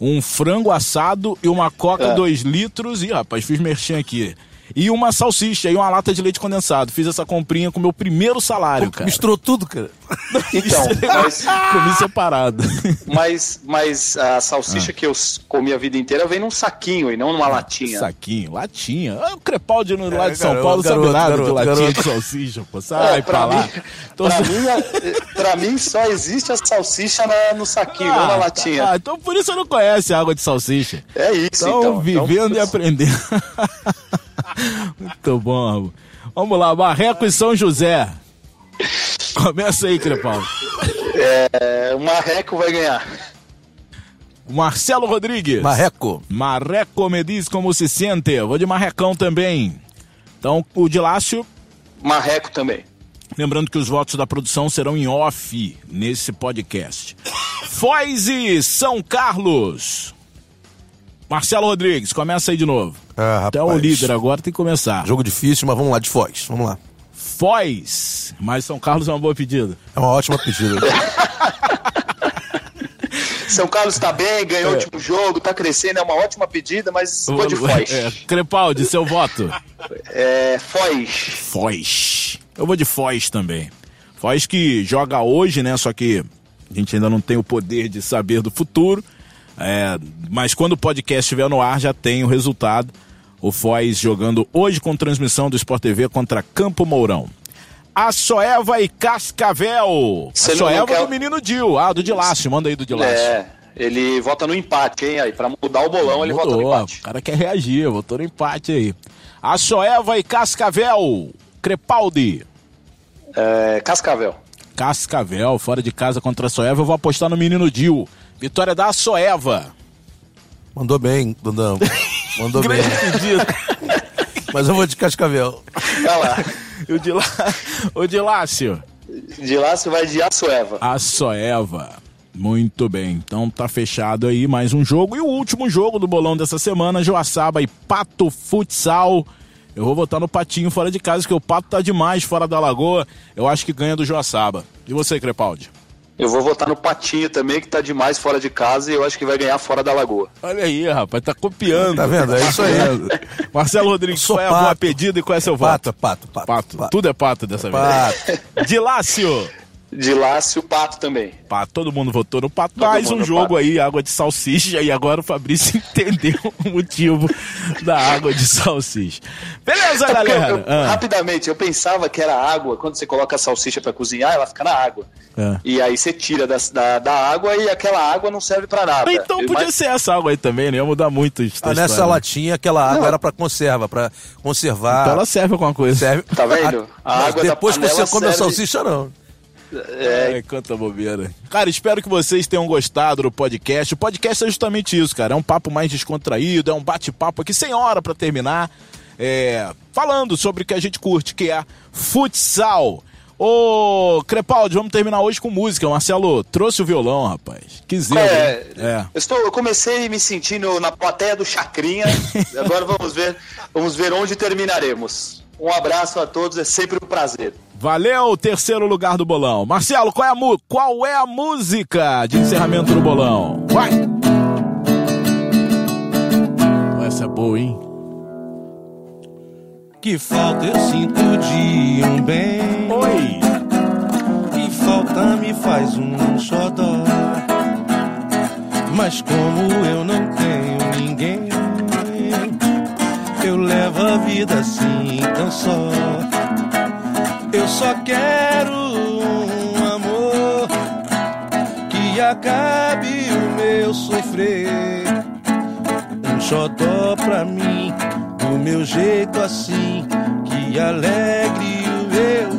um frango assado e uma coca É. 2 litros. E, rapaz, fiz merchan aqui. E uma salsicha e uma lata de leite condensado. Fiz essa comprinha com meu primeiro salário, cara. Misturou tudo, cara. <laughs> Então, mas, Comi separado. mas, mas a salsicha Ah. que eu comi a vida inteira vem num saquinho e não numa latinha. Saquinho, latinha. Ah, o Crepaldi no, lá de São garoto, Paulo garoto, sabe nada garoto, de latinha garoto. de salsicha, pô. Sai É, pra, pra, lá. mim, Tô pra, se- mim, a- pra mim só existe a salsicha na- no saquinho, não na latinha. Ah, então por isso você não conhece a água de salsicha. É isso, Então, então. vivendo e Então, aprendendo. <laughs> Muito bom. Vamos lá, Marreco e São José. Começa aí, Crepaldi. é, o Marreco vai ganhar. Marcelo Rodrigues. Marreco. Marreco me diz como se sente. Eu Vou de Marrecão também. Então, o de Lácio, Marreco também. lembrando que os votos da produção serão em off nesse podcast. Foz e São Carlos. Marcelo Rodrigues, começa aí de novo. Ah, Até o rapaz. líder agora tem que começar. Jogo difícil, mas vamos lá, de Foz. Vamos lá. Foz. Mas São Carlos é uma boa pedida. É uma ótima pedida. <laughs> São Carlos tá bem, ganhou o último jogo, tá crescendo, é uma ótima pedida, mas vou de Foz. É, Crepaldi, seu voto. É, Foz. Foz. Eu vou de Foz também. Foz que joga hoje, né? Só que a gente ainda não tem o poder de saber do futuro. É, mas quando o podcast estiver no ar, já tem o resultado. O Foz jogando hoje com transmissão do Sport TV contra Campo Mourão. Açoeva e Cascavel. Você Açoeva quer- do menino Dil. Ah, do Dilácio. Manda aí do Dilácio. É, ele vota no empate, hein? Aí, pra mudar o bolão, ele vota no empate. O cara quer reagir, votou no empate aí. Açoeva e Cascavel. Crepaldi. É, Cascavel. Cascavel, fora de casa contra a Soeva. Eu vou apostar no menino Dil. Vitória da Soeva. Mandou bem, Dundão. <laughs> Mandou bem. pedido. <laughs> Mas eu vou de Cascavel. Vai lá. o, de lá, o de Lácio. De lá você vai de Açoeva. A Soeva. Muito bem. Então tá fechado aí mais um jogo. E o último jogo do bolão dessa semana, Joaçaba e Pato Futsal. Eu vou votar no Patinho fora de casa, que o Pato tá demais fora da Lagoa. Eu acho que ganha do Joaçaba. E você, Crepaldi? Eu vou votar no Patinho também, que tá demais fora de casa e eu acho que vai ganhar fora da Lagoa. Olha aí, rapaz, tá copiando. Tá vendo? É isso aí. Marcelo Rodrigues, Sou qual é a boa pato. pedida e qual é seu Pato, voto? pato, pato. Pato. Tudo é pato dessa vez. Pato. <laughs> De Lácio. Lácio, Pato também. Pato, todo mundo votou no pato. Todo Mais um jogo pato. aí, água de salsicha. E agora o Fabrício <laughs> entendeu o motivo da água de salsicha. Beleza, É galera? eu- eu- Ah, Rapidamente, eu pensava que era água. Quando você coloca a salsicha pra cozinhar, ela fica na água. É. E aí você tira da, da, da água e aquela água não serve pra nada. Então podia Mas- ser essa água aí também, né? Ia mudar muito isso. Ah, nessa latinha, aquela água era pra conserva, pra conservar. Então ela serve alguma coisa. serve. Tá vendo? A Mas água da depois que você come a serve- salsicha, não. É, é canta bobeira. Cara, espero que vocês tenham gostado do podcast. O podcast é justamente isso, cara. É um papo mais descontraído, é um bate-papo aqui sem hora para terminar. É, falando sobre o que a gente curte, que é futsal. Ô, Crepaldi, vamos terminar hoje com música. Marcelo trouxe o violão, rapaz. Que zelo, é, é. Eu, estou, eu comecei me sentindo na plateia do Chacrinha. <laughs> agora vamos ver, vamos ver onde terminaremos. Um abraço a todos, é sempre um prazer. Valeu, terceiro lugar do bolão. Marcelo, qual é a, qual é a música de encerramento do bolão? Vai! Essa é boa, hein? Que falta eu sinto de um bem. Oi! Que falta me faz um xodó. Mas como eu não tenho ninguém, eu levo a vida assim tão só. Eu só quero um amor que acabe o meu sofrer. Um xodó pra mim, do meu jeito assim, que alegre o meu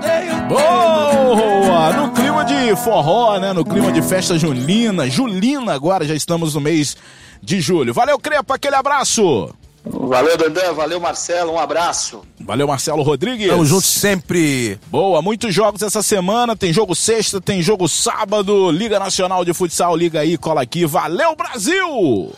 viver. Boa! No clima de forró, né? No clima de festa julina. Julina agora, já estamos no mês de julho. Valeu, Crepa, aquele abraço! Valeu, Dandan. Valeu, Marcelo. Um abraço. Valeu, Marcelo Rodrigues. Tamo junto sempre. Boa, muitos jogos essa semana. Tem jogo sexta, tem jogo sábado. Liga Nacional de Futsal, liga aí, cola aqui. Valeu, Brasil!